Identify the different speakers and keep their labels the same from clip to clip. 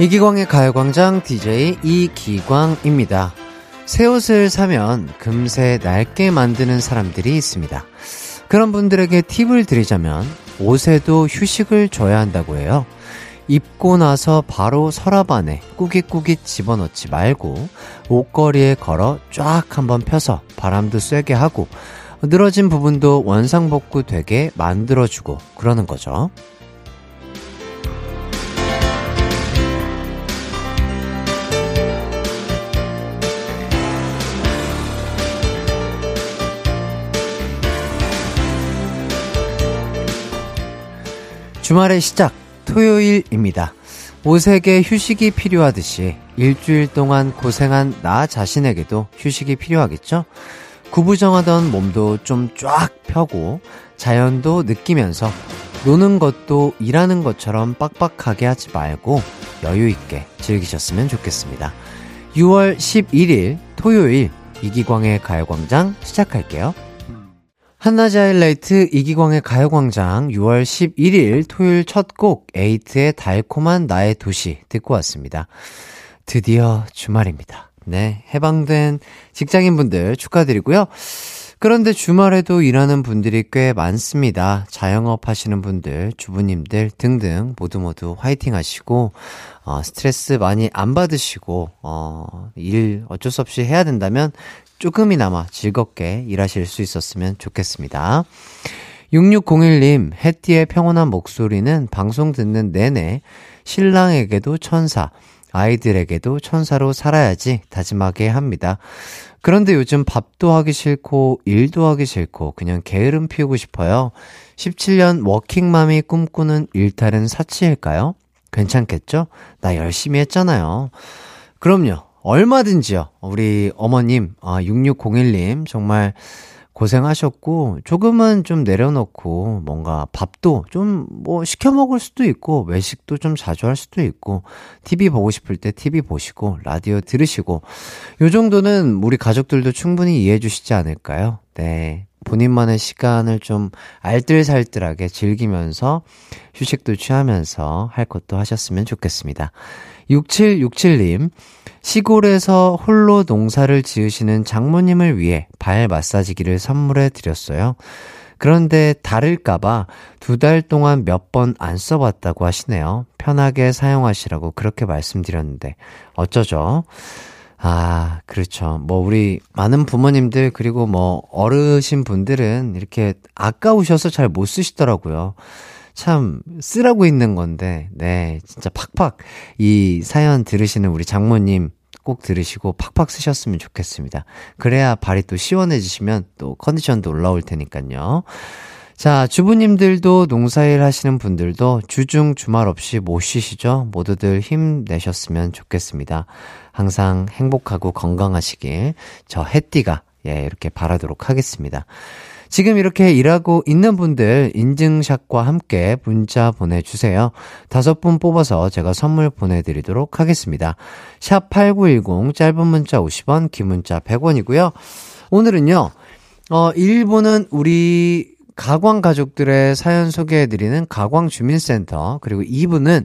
Speaker 1: 이기광의 가요광장 DJ 이기광입니다. 새 옷을 사면 금세 낡게 만드는 사람들이 있습니다. 그런 분들에게 팁을 드리자면 옷에도 휴식을 줘야 한다고 해요. 입고 나서 바로 서랍 안에 꾸깃꾸깃 집어넣지 말고 옷걸이에 걸어 쫙 한번 펴서 바람도 쐬게 하고 늘어진 부분도 원상복구 되게 만들어주고 그러는 거죠. 주말의 시작, 토요일입니다. 옷에게 휴식이 필요하듯이 일주일 동안 고생한 나 자신에게도 휴식이 필요하겠죠? 구부정하던 몸도 좀 쫙 펴고 자연도 느끼면서 노는 것도 일하는 것처럼 빡빡하게 하지 말고 여유있게 즐기셨으면 좋겠습니다. 6월 11일 토요일 이기광의 가요광장 시작할게요. 한낮의 하이라이트 이기광의 가요광장 6월 11일 토요일 첫 곡 에이트의 달콤한 나의 도시 듣고 왔습니다. 드디어 주말입니다. 네, 해방된 직장인분들 축하드리고요. 그런데 주말에도 일하는 분들이 꽤 많습니다. 자영업 하시는 분들, 주부님들 등등 모두 모두 화이팅 하시고, 어, 스트레스 많이 안 받으시고, 어, 일 어쩔 수 없이 해야 된다면 조금이나마 즐겁게 일하실 수 있었으면 좋겠습니다. 6601님, 해띠의 평온한 목소리는 방송 듣는 내내 신랑에게도 천사, 아이들에게도 천사로 살아야지 다짐하게 합니다. 그런데 요즘 밥도 하기 싫고 일도 하기 싫고 그냥 게으름 피우고 싶어요. 17년 워킹맘이 꿈꾸는 일탈은 사치일까요? 괜찮겠죠? 나 열심히 했잖아요. 그럼요. 얼마든지요. 우리 어머님, 아, 6601님, 정말 고생하셨고, 조금은 좀 내려놓고, 뭔가 밥도 좀 뭐 시켜 먹을 수도 있고, 외식도 좀 자주 할 수도 있고, TV 보고 싶을 때 TV 보시고, 라디오 들으시고, 요 정도는 우리 가족들도 충분히 이해해 주시지 않을까요? 네. 본인만의 시간을 좀 알뜰살뜰하게 즐기면서 휴식도 취하면서 할 것도 하셨으면 좋겠습니다. 6767님, 시골에서 홀로 농사를 지으시는 장모님을 위해 발 마사지기를 선물해 드렸어요. 그런데 다를까봐 두 달 동안 몇 번 안 써봤다고 하시네요. 편하게 사용하시라고 그렇게 말씀드렸는데, 어쩌죠? 아, 그렇죠. 뭐, 우리 많은 부모님들, 그리고 뭐, 어르신 분들은 이렇게 아까우셔서 잘 못 쓰시더라고요. 참 쓰라고 있는 건데, 네, 진짜 팍팍 이 사연 들으시는 우리 장모님 꼭 들으시고 팍팍 쓰셨으면 좋겠습니다. 그래야 발이 또 시원해지시면 또 컨디션도 올라올 테니까요. 자, 주부님들도 농사일 하시는 분들도 주중 주말 없이 못 쉬시죠? 모두들 힘내셨으면 좋겠습니다. 항상 행복하고 건강하시길 저 해띠가 예, 이렇게 바라도록 하겠습니다. 지금 이렇게 일하고 있는 분들 인증샷과 함께 문자 보내주세요. 다섯 분 뽑아서 제가 선물 보내드리도록 하겠습니다. 샵 8910 짧은 문자 50원, 긴 문자 100원이고요. 오늘은요, 어, 1부는 우리 가광 가족들의 사연 소개해드리는 가광 주민센터, 그리고 2부는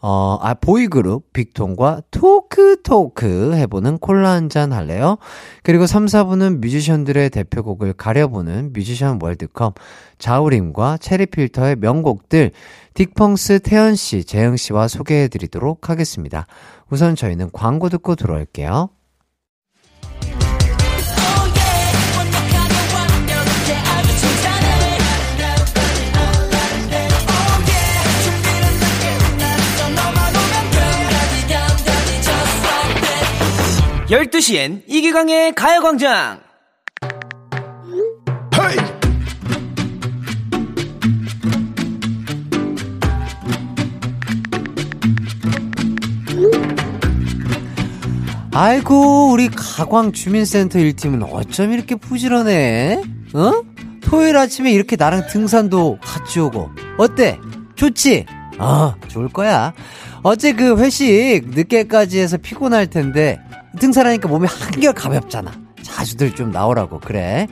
Speaker 1: 어, 아, 보이그룹 빅톤과 토크 토크 해보는 콜라 한 잔 할래요? 그리고 3, 4부는 뮤지션들의 대표곡을 가려보는 뮤지션 월드컵 자우림과 체리필터의 명곡들 딕펑스 태연씨, 재영씨와 소개해드리도록 하겠습니다. 우선 저희는 광고 듣고 들어올게요.
Speaker 2: 12시엔 이기광의 가요광장!
Speaker 1: 아이고, 우리 가광 주민센터 1팀은 어쩜 이렇게 부지런해? 어? 토요일 아침에 이렇게 나랑 등산도 같이 오고. 어때? 좋지? 어, 좋을 거야. 어제 그 회식 늦게까지 해서 피곤할 텐데, 등산하니까 몸이 한결 가볍잖아. 자주들 좀 나오라고 그래.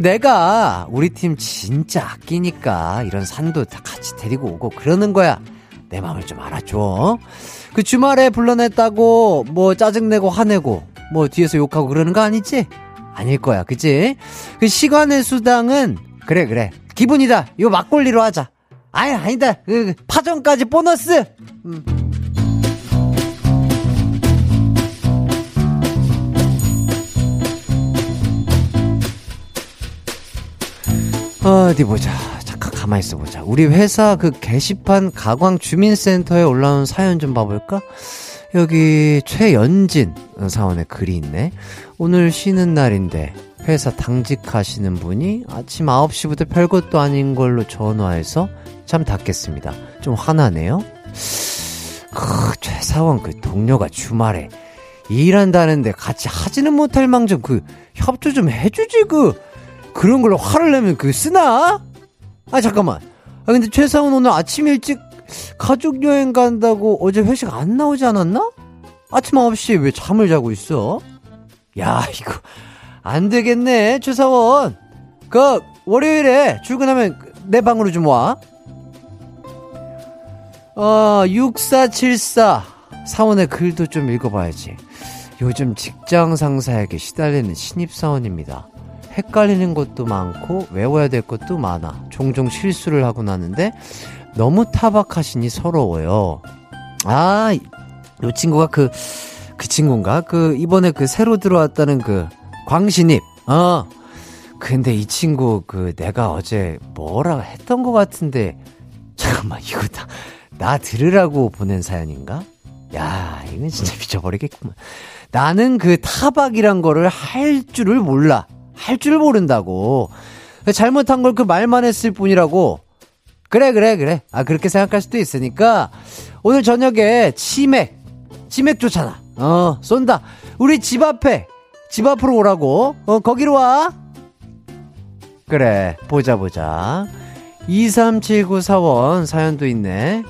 Speaker 1: 내가 우리 팀 진짜 아끼니까 이런 산도 다 같이 데리고 오고 그러는 거야. 내 마음을 좀 알아줘. 그 주말에 불러냈다고 뭐 짜증내고 화내고 뭐 뒤에서 욕하고 그러는 거 아니지? 아닐 거야, 그치? 그 시간의 수당은 그래 그래 기분이다. 이거 막걸리로 하자. 아니 아니다. 그, 그 파전까지 보너스. 음. 어디 보자. 잠깐 가만히 있어 보자. 우리 회사 그 게시판 가광 주민센터에 올라온 사연 좀 봐볼까? 여기 최연진 사원의 글이 있네. 오늘 쉬는 날인데 회사 당직하시는 분이 아침 9시부터 별것도 아닌 걸로 전화해서 참 닫겠습니다. 좀 화나네요. 그 최사원 그 동료가 주말에 일한다는데 같이 하지는 못할 망정 그 협조 좀 해주지 그 그런 걸로 화를 내면 그 쓰나? 아 잠깐만. 아 근데 최상훈 오늘 아침 일찍 가족 여행 간다고 어제 회식 안 나오지 않았나? 아침 9시에 왜 잠을 자고 있어? 야 이거 안 되겠네 최사원. 그 월요일에 출근하면 내 방으로 좀 와. 어 6474 사원의 글도 좀 읽어봐야지. 요즘 직장 상사에게 시달리는 신입사원입니다. 헷갈리는 것도 많고 외워야 될 것도 많아. 종종 실수를 하고 나는데 너무 타박하시니 서러워요. 아, 요 친구가 그, 그 친구인가? 그, 이번에 그 새로 들어왔다는 그, 광신입. 어. 근데 이 친구 그 내가 어제 뭐라 했던 것 같은데, 잠깐만, 이거 다, 나 들으라고 보낸 사연인가? 야, 이건 진짜 미쳐버리겠구만. 나는 그 타박이란 거를 할 줄을 몰라. 할 줄 모른다고. 잘못한 걸 그 말만 했을 뿐이라고. 그래, 그래, 그래. 아, 그렇게 생각할 수도 있으니까, 오늘 저녁에 치맥, 치맥 좋잖아. 어, 쏜다. 우리 집 앞에, 집 앞으로 오라고. 어, 거기로 와. 그래, 보자, 보자. 23794원 사연도 있네.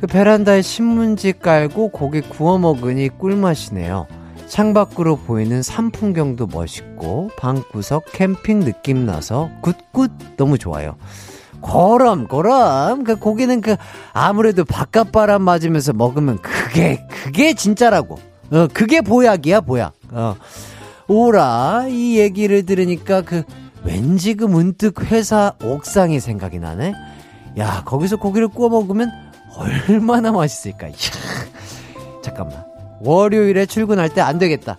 Speaker 1: 그 베란다에 신문지 깔고 고기 구워 먹으니 꿀맛이네요. 창밖으로 보이는 산 풍경도 멋있고 방구석 캠핑 느낌 나서 good good 너무 좋아요. 거럼 거럼 그 고기는 그 아무래도 바깥 바람 맞으면서 먹으면 그게 그게 진짜라고. 어 그게 보약이야 보약. 어 오라 이 얘기를 들으니까 그 왠지 그 문득 회사 옥상이 생각이 나네. 야 거기서 고기를 구워 먹으면 얼마나 맛있을까. 이야 잠깐만. 월요일에 출근할 때 안 되겠다.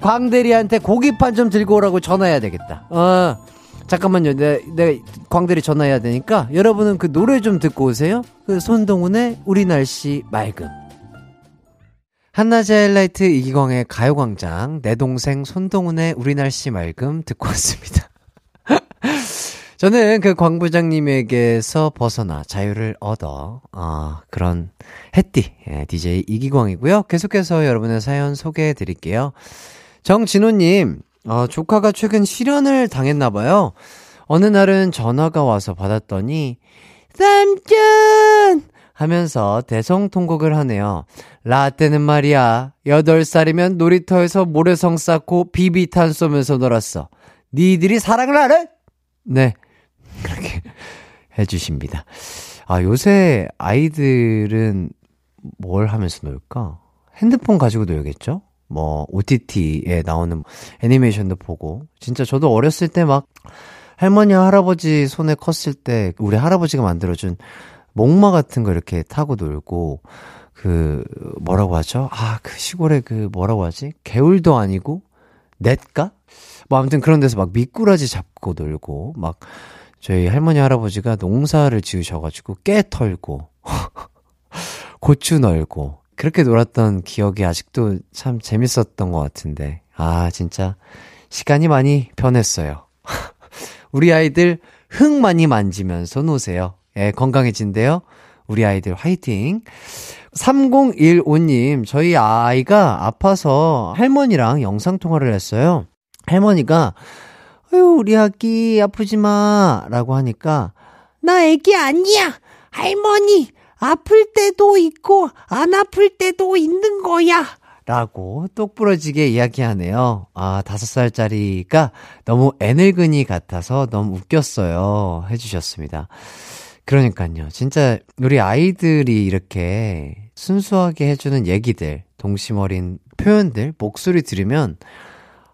Speaker 1: 광대리한테 고기판 좀 들고 오라고 전화해야 되겠다. 어, 잠깐만요. 내, 내 광대리 전화해야 되니까 여러분은 그 노래 좀 듣고 오세요. 그 손동훈의 우리 날씨 맑음. 한낮의 하이라이트 이기광의 가요광장 내 동생 손동훈의 우리 날씨 맑음 듣고 왔습니다. 저는 그 광부장님에게서 벗어나 자유를 얻어, 어, 그런 햇띠, 예, DJ 이기광이고요. 계속해서 여러분의 사연 소개해 드릴게요. 정진호님, 어, 조카가 최근 실연을 당했나 봐요. 어느 날은 전화가 와서 받았더니, 삼촌! 하면서 대성통곡을 하네요. 라떼는 말이야, 8살이면 놀이터에서 모래성 쌓고 비비탄 쏘면서 놀았어. 니들이 사랑을 알아? 네. 그렇게 해주십니다. 아, 요새 아이들은 뭘 하면서 놀까? 핸드폰 가지고 놀겠죠? 뭐, OTT에 나오는 애니메이션도 보고. 진짜 저도 어렸을 때 막, 할머니, 할아버지 손에 컸을 때, 우리 할아버지가 만들어준 목마 같은 거 이렇게 타고 놀고, 그, 뭐라고 하죠? 아, 그 시골에 그, 뭐라고 하지? 개울도 아니고, 넷가? 뭐, 아무튼 그런 데서 막 미꾸라지 잡고 놀고, 막, 저희 할머니 할아버지가 농사를 지으셔가지고 깨 털고 고추 널고 그렇게 놀았던 기억이 아직도 참 재밌었던 것 같은데 아 진짜 시간이 많이 변했어요. 우리 아이들 흙 많이 만지면서 노세요. 예, 건강해진대요. 우리 아이들 화이팅. 3015님, 저희 아이가 아파서 할머니랑 영상통화를 했어요. 할머니가 아유, 우리 아기 아프지 마. 라고 하니까, 나 애기 아니야. 할머니, 아플 때도 있고, 안 아플 때도 있는 거야. 라고 똑부러지게 이야기하네요. 아, 다섯 살짜리가 너무 애늙은이 같아서 너무 웃겼어요. 해주셨습니다. 그러니까요. 진짜 우리 아이들이 이렇게 순수하게 해주는 얘기들, 동심 어린 표현들, 목소리 들으면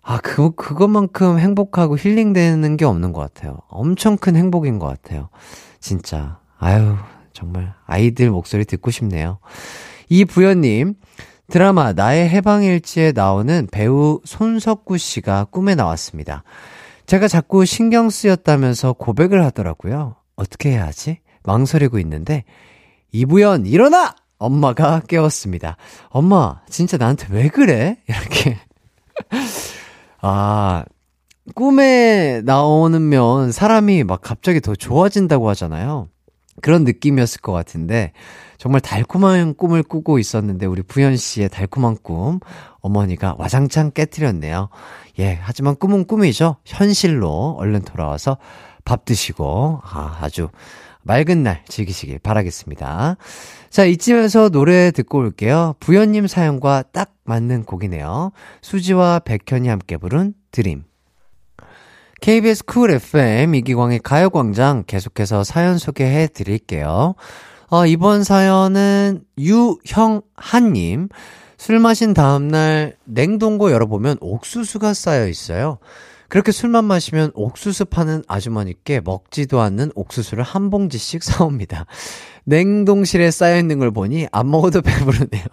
Speaker 1: 아, 그, 그것만큼 행복하고 힐링되는 게 없는 것 같아요. 엄청 큰 행복인 것 같아요. 진짜. 아유, 정말 아이들 목소리 듣고 싶네요. 이 부연님, 드라마 나의 해방일지에 나오는 배우 손석구 씨가 꿈에 나왔습니다. 제가 자꾸 신경 쓰였다면서 고백을 하더라고요. 어떻게 해야 하지? 망설이고 있는데, 이부연, 일어나! 엄마가 깨웠습니다. 엄마, 진짜 나한테 왜 그래? 이렇게. 아, 꿈에 나오면 사람이 막 갑자기 더 좋아진다고 하잖아요. 그런 느낌이었을 것 같은데, 정말 달콤한 꿈을 꾸고 있었는데, 우리 부현 씨의 달콤한 꿈, 어머니가 와장창 깨뜨렸네요. 예, 하지만 꿈은 꿈이죠. 현실로 얼른 돌아와서 밥 드시고, 아, 아주 맑은 날 즐기시길 바라겠습니다. 자, 이쯤에서 노래 듣고 올게요. 부연님 사연과 딱 맞는 곡이네요. 수지와 백현이 함께 부른 드림. KBS 쿨 FM 이기광의 가요광장 계속해서 사연 소개해 드릴게요. 어, 이번 사연은 유형한님. 술 마신 다음날 냉동고 열어보면 옥수수가 쌓여 있어요. 그렇게 술만 마시면 옥수수 파는 아주머니께 먹지도 않는 옥수수를 한 봉지씩 사옵니다. 냉동실에 쌓여있는 걸 보니 안 먹어도 배부르네요.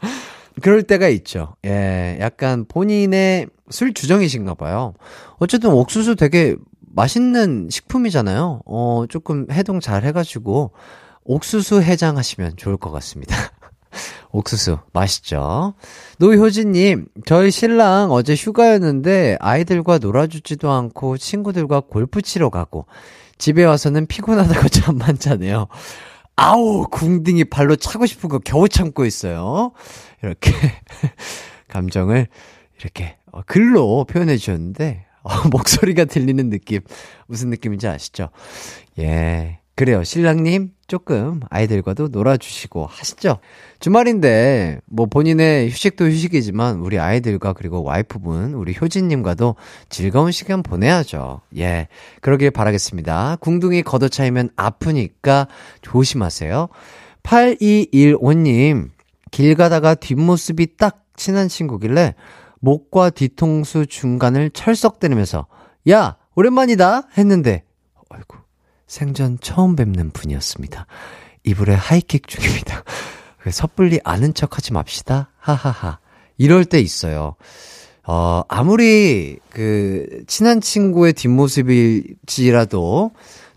Speaker 1: 그럴 때가 있죠. 예, 약간 본인의 술 주정이신가 봐요. 어쨌든 옥수수 되게 맛있는 식품이잖아요. 어, 조금 해동 잘 해가지고 옥수수 해장 하시면 좋을 것 같습니다. 옥수수 맛있죠. 노효진님, 저희 신랑 어제 휴가였는데 아이들과 놀아주지도 않고 친구들과 골프 치러 가고 집에 와서는 피곤하다고 잠만 자네요. 아우 궁딩이 발로 차고 싶은 거 겨우 참고 있어요. 이렇게 감정을 이렇게 어, 글로 표현해 주셨는데 어, 목소리가 들리는 느낌 무슨 느낌인지 아시죠? 예. 그래요. 신랑님, 조금 아이들과도 놀아주시고 하시죠. 주말인데, 뭐 본인의 휴식도 휴식이지만, 우리 아이들과 그리고 와이프분, 우리 효진님과도 즐거운 시간 보내야죠. 예. 그러길 바라겠습니다. 궁둥이 걷어차이면 아프니까 조심하세요. 8215님, 길 가다가 뒷모습이 딱 친한 친구길래, 목과 뒤통수 중간을 철썩대면서, 야, 오랜만이다! 했는데, 아이고. 생전 처음 뵙는 분이었습니다. 이불에 하이킥 중입니다. 섣불리 아는 척 하지 맙시다. 하하하. 이럴 때 있어요. 어, 아무리 그 친한 친구의 뒷모습일지라도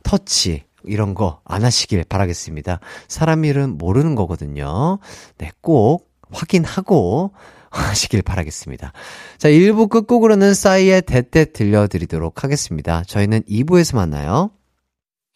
Speaker 1: 터치 이런 거 안 하시길 바라겠습니다. 사람 일은 모르는 거거든요. 네, 꼭 확인하고 하시길 바라겠습니다. 자, 1부 끝곡으로는 싸이의 That That 들려드리도록 하겠습니다. 저희는 2부에서 만나요.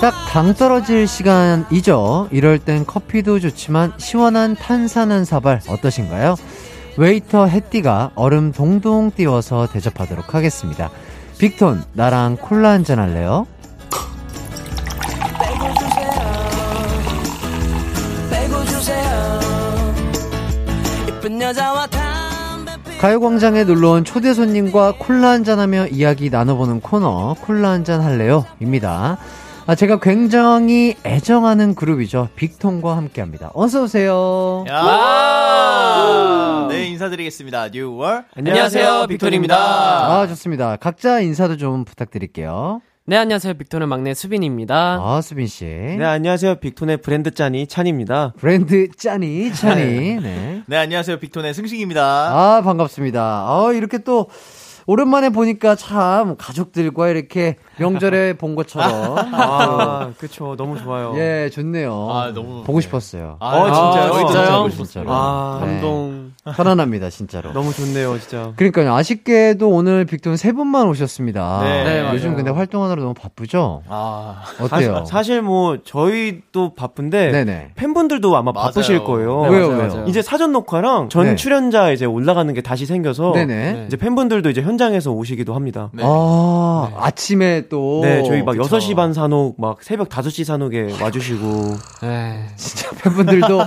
Speaker 1: 딱 당 떨어질 시간이죠. 이럴 땐 커피도 좋지만 시원한 탄산 한 사발 어떠신가요? 웨이터 해띠가 얼음 동동 띄워서 대접하도록 하겠습니다. 빅톤, 나랑 콜라 한잔 할래요? 가요광장에 놀러온 초대 손님과 콜라 한잔하며 이야기 나눠보는 코너 콜라 한잔 할래요? 입니다. 아, 제가 굉장히 애정하는 그룹이죠. 빅톤과 함께 합니다. 어서오세요.
Speaker 3: 네, 인사드리겠습니다. 뉴월.
Speaker 4: 안녕하세요, 빅톤입니다.
Speaker 1: 아, 좋습니다. 각자 인사도 좀 부탁드릴게요.
Speaker 4: 네, 안녕하세요. 빅톤의 막내 수빈입니다.
Speaker 1: 아, 수빈씨.
Speaker 5: 네, 안녕하세요. 빅톤의 브랜드 짠이 찬입니다.
Speaker 1: 브랜드 짠이, 찬이. 네.
Speaker 3: 네, 안녕하세요. 빅톤의 승식입니다.
Speaker 1: 아, 반갑습니다. 아, 이렇게 또, 오랜만에 보니까 참 가족들과 이렇게 명절에 본 것처럼.
Speaker 5: 아, 그쵸. 너무 좋아요.
Speaker 1: 예, 좋네요.
Speaker 3: 아, 너무-
Speaker 1: 보고
Speaker 3: 네.
Speaker 1: 싶었어요.
Speaker 3: 아,
Speaker 5: 어, 진짜요?
Speaker 3: 저희도
Speaker 4: 진짜요?
Speaker 1: 진짜로.
Speaker 5: 아,
Speaker 1: 네.
Speaker 4: 감동.
Speaker 1: 편안합니다, 진짜로.
Speaker 5: 너무 좋네요, 진짜.
Speaker 1: 그러니까요. 아쉽게도 오늘 빅톤 세 분만 오셨습니다.
Speaker 3: 네,
Speaker 4: 네,
Speaker 1: 요즘
Speaker 4: 맞아요.
Speaker 1: 근데 활동하느라 너무 바쁘죠?
Speaker 3: 아,
Speaker 1: 어때요?
Speaker 5: 사실, 사실 뭐 저희도 바쁜데
Speaker 1: 네네.
Speaker 5: 팬분들도 아마
Speaker 3: 맞아요.
Speaker 5: 바쁘실 거예요.
Speaker 4: 네,
Speaker 1: 왜요,
Speaker 4: 맞아요,
Speaker 1: 왜요?
Speaker 5: 이제 사전 녹화랑 전
Speaker 1: 네.
Speaker 5: 출연자 이제 올라가는 게 다시 생겨서
Speaker 1: 네네.
Speaker 4: 네.
Speaker 5: 이제 팬분들도 이제 현 장에서 오시기도 합니다.
Speaker 3: 네.
Speaker 1: 아, 아침에 또.
Speaker 5: 네, 저희 막
Speaker 3: 그쵸.
Speaker 5: 6시 반 산옥, 막 새벽 5시 산옥에 와주시고.
Speaker 4: 네.
Speaker 1: 진짜 팬분들도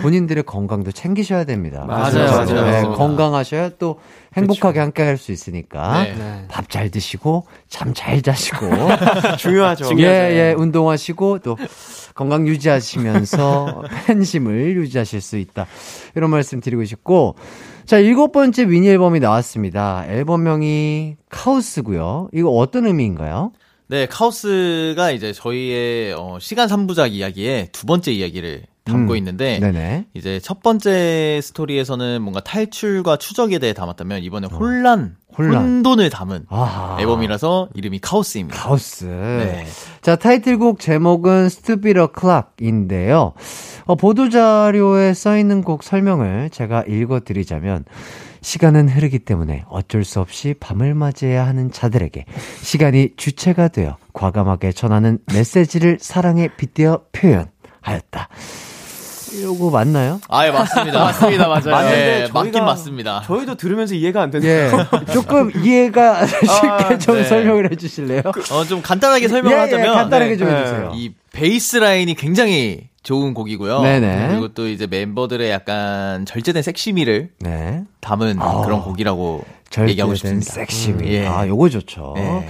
Speaker 1: 본인들의 건강도 챙기셔야 됩니다.
Speaker 5: 맞아요,
Speaker 4: 맞아요.
Speaker 1: 네,
Speaker 3: 맞습니다.
Speaker 1: 건강하셔야 또 행복하게 함께 할 수 있으니까
Speaker 3: 네.
Speaker 4: 네.
Speaker 1: 밥잘 드시고 잠 잘 자시고
Speaker 5: 중요하죠.
Speaker 1: 예, 예, 운동하시고 또 건강 유지하시면서 팬심을 유지하실 수 있다. 이런 말씀 드리고 싶고 자, 일곱 번째 미니 앨범이 나왔습니다. 앨범명이 카오스고요. 이거 어떤 의미인가요?
Speaker 3: 네, 카오스가 이제 저희의 어, 시간 3부작 이야기의 두 번째 이야기를 담고
Speaker 1: 음,
Speaker 3: 있는데
Speaker 1: 네네.
Speaker 3: 이제 첫 번째 스토리에서는 뭔가 탈출과 추적에 대해 담았다면 이번에 혼란,
Speaker 1: 어. 혼란.
Speaker 3: 혼돈을 담은
Speaker 1: 아하.
Speaker 3: 앨범이라서 이름이 카오스입니다.
Speaker 1: 카오스.
Speaker 3: 네.
Speaker 1: 자, 타이틀곡 제목은 Stupid O'Clock인데요. 어, 보도 자료에 써 있는 곡 설명을 제가 읽어드리자면, 시간은 흐르기 때문에 어쩔 수 없이 밤을 맞이해야 하는 자들에게 시간이 주체가 되어 과감하게 전하는 메시지를 사랑에 빗대어 표현하였다. 이거 맞나요?
Speaker 3: 아, 예, 맞습니다. 맞습니다. 맞아요.
Speaker 5: 맞는데
Speaker 3: 예,
Speaker 5: 저희가-
Speaker 3: 맞긴 맞습니다.
Speaker 5: 저희도 들으면서 이해가 안 되네요.
Speaker 1: 예. 조금 이해가 쉽게 좀
Speaker 3: 네.
Speaker 1: 설명을 해 주실래요?
Speaker 3: 어, 좀 간단하게 설명을
Speaker 1: 예, 예,
Speaker 3: 하자면
Speaker 1: 간단하게
Speaker 3: 네.
Speaker 1: 좀
Speaker 5: 네.
Speaker 1: 해주세요.
Speaker 3: 이 베이스 라인이 굉장히 좋은 곡이고요.
Speaker 1: 네네.
Speaker 3: 그리고 또 이제 멤버들의 약간 절제된 섹시미를
Speaker 1: 네.
Speaker 3: 담은
Speaker 1: 아.
Speaker 3: 그런 곡이라고 얘기하고 싶습니다.
Speaker 1: 섹시미.
Speaker 3: 음, 예.
Speaker 1: 아, 요거 좋죠.
Speaker 3: 예.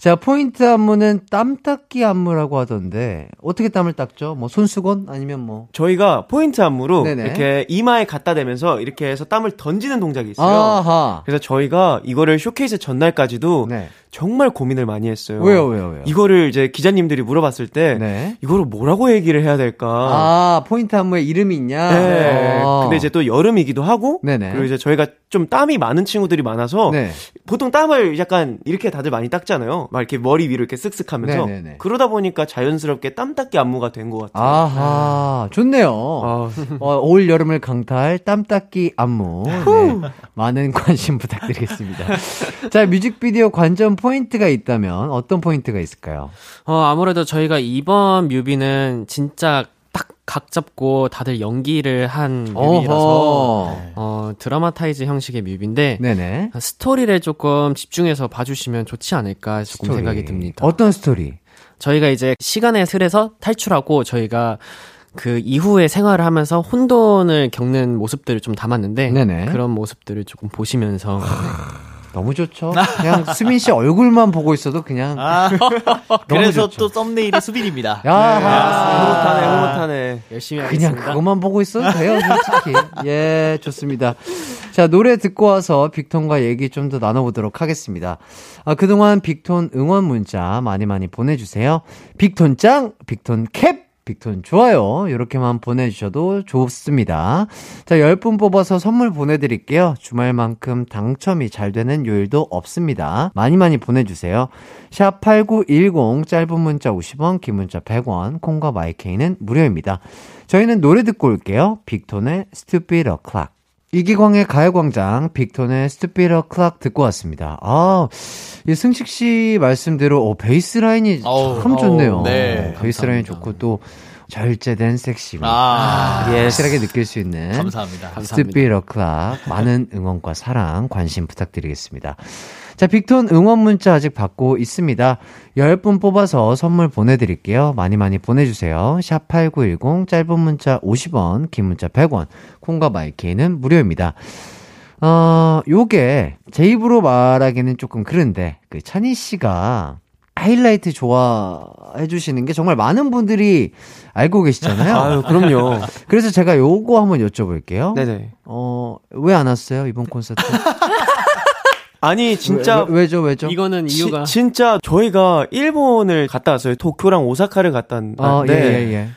Speaker 1: 자, 포인트 안무는 땀 닦기 안무라고 하던데, 어떻게 땀을 닦죠? 뭐, 손수건? 아니면 뭐.
Speaker 5: 저희가 포인트 안무로
Speaker 1: 네네.
Speaker 5: 이렇게 이마에 갖다 대면서 이렇게 해서 땀을 던지는 동작이 있어요.
Speaker 1: 아하.
Speaker 5: 그래서 저희가 이거를 쇼케이스 전날까지도
Speaker 1: 네.
Speaker 5: 정말 고민을 많이 했어요.
Speaker 1: 왜요, 왜요, 왜요?
Speaker 5: 이거를 이제 기자님들이 물어봤을 때
Speaker 1: 네.
Speaker 5: 이거를 뭐라고 얘기를 해야 될까?
Speaker 1: 아, 포인트 안무에 이름이 있냐?
Speaker 5: 네.
Speaker 1: 어.
Speaker 5: 근데 이제 또 여름이기도 하고
Speaker 1: 네네.
Speaker 5: 그리고 이제 저희가 좀 땀이 많은 친구들이 많아서
Speaker 1: 네.
Speaker 5: 보통 땀을 약간 이렇게 다들 많이 닦잖아요. 막 이렇게 머리 위로 이렇게 쓱쓱 하면서
Speaker 1: 네네네.
Speaker 5: 그러다 보니까 자연스럽게 땀 닦기 안무가 된 것 같아요.
Speaker 1: 아하. 좋네요.
Speaker 5: 아,
Speaker 1: 어, 올 여름을 강타할 땀 닦기 안무. 네. 많은 관심 부탁드리겠습니다. 자, 뮤직비디오 관전 포인트가 있다면 어떤 포인트가 있을까요?
Speaker 4: 어, 아무래도 저희가 이번 뮤비는 진짜 딱 각 잡고 다들 연기를 한 뮤비라서
Speaker 1: 어허.
Speaker 4: 어, dramatize 형식의 뮤비인데
Speaker 1: 네네.
Speaker 4: 스토리를 조금 집중해서 봐주시면 좋지 않을까 조금
Speaker 1: 스토리.
Speaker 4: 생각이 듭니다.
Speaker 1: 어떤 스토리?
Speaker 4: 저희가 이제 시간의 틀에서 탈출하고 저희가 그 이후에 생활을 하면서 혼돈을 겪는 모습들을 좀 담았는데
Speaker 1: 네네.
Speaker 4: 그런 모습들을 조금 보시면서
Speaker 1: 너무 좋죠. 그냥 수민 씨 얼굴만 보고 있어도 그냥
Speaker 3: 아, 그래서
Speaker 1: 좋죠.
Speaker 3: 또 썸네일이 수빈입니다.
Speaker 1: 야,
Speaker 5: 흐뭇하네, 흐뭇하네.
Speaker 4: 열심히
Speaker 1: 그냥
Speaker 4: 하겠습니다.
Speaker 1: 그것만 보고 있어도 돼요, 솔직히. 예, 좋습니다. 자, 노래 듣고 와서 빅톤과 얘기 좀 더 나눠보도록 하겠습니다. 아, 그동안 빅톤 응원 문자 많이 많이 보내주세요. 빅톤 짱, 빅톤 캡, 빅톤 좋아요. 이렇게만 보내주셔도 좋습니다. 자, 10분 뽑아서 선물 보내드릴게요. 주말만큼 당첨이 잘 되는 요일도 없습니다. 많이 많이 보내주세요. 샵 8910, 짧은 문자 50원, 긴 문자 100원, 콩과 마이케이는 무료입니다. 저희는 노래 듣고 올게요. 빅톤의 Stupid O'Clock. 이기광의 가요광장, 빅톤의 Stupid O'Clock 듣고 왔습니다. 아, 이 승식 씨 말씀대로, 어, 베이스 라인이
Speaker 3: 어우,
Speaker 1: 참 좋네요.
Speaker 3: 어우, 네,
Speaker 1: 베이스 라인
Speaker 3: 감사합니다.
Speaker 1: 좋고 또 절제된 섹시미.
Speaker 3: 아,
Speaker 1: 확실하게 느낄 수 있는
Speaker 3: 감사합니다.
Speaker 1: Stupid O'Clock 많은 응원과 사랑 관심 부탁드리겠습니다. 자, 빅톤 응원 문자 아직 받고 있습니다. 10분 뽑아서 선물 보내드릴게요. 많이 많이 보내주세요. 샵8910 짧은 문자 50원, 긴 문자 100원, 콩과 마이케이는 무료입니다. 어, 요게 제 입으로 말하기는 조금 그런데 그 찬희 씨가 하이라이트 좋아해 주시는 게 정말 많은 분들이 알고 계시잖아요.
Speaker 5: 아유, 그럼요.
Speaker 1: 그래서 제가 요거 한번 여쭤볼게요.
Speaker 5: 네네.
Speaker 1: 어, 왜 안 왔어요? 이번 콘서트?
Speaker 5: 아니, 진짜.
Speaker 1: 왜, 죠 왜죠?
Speaker 4: 이거는
Speaker 5: 지-
Speaker 4: 이유가
Speaker 5: 진짜 저희가 일본을 갔다 왔어요. 도쿄랑 오사카를 갔다
Speaker 1: 어,
Speaker 5: 왔는데
Speaker 1: 예, 예, 예.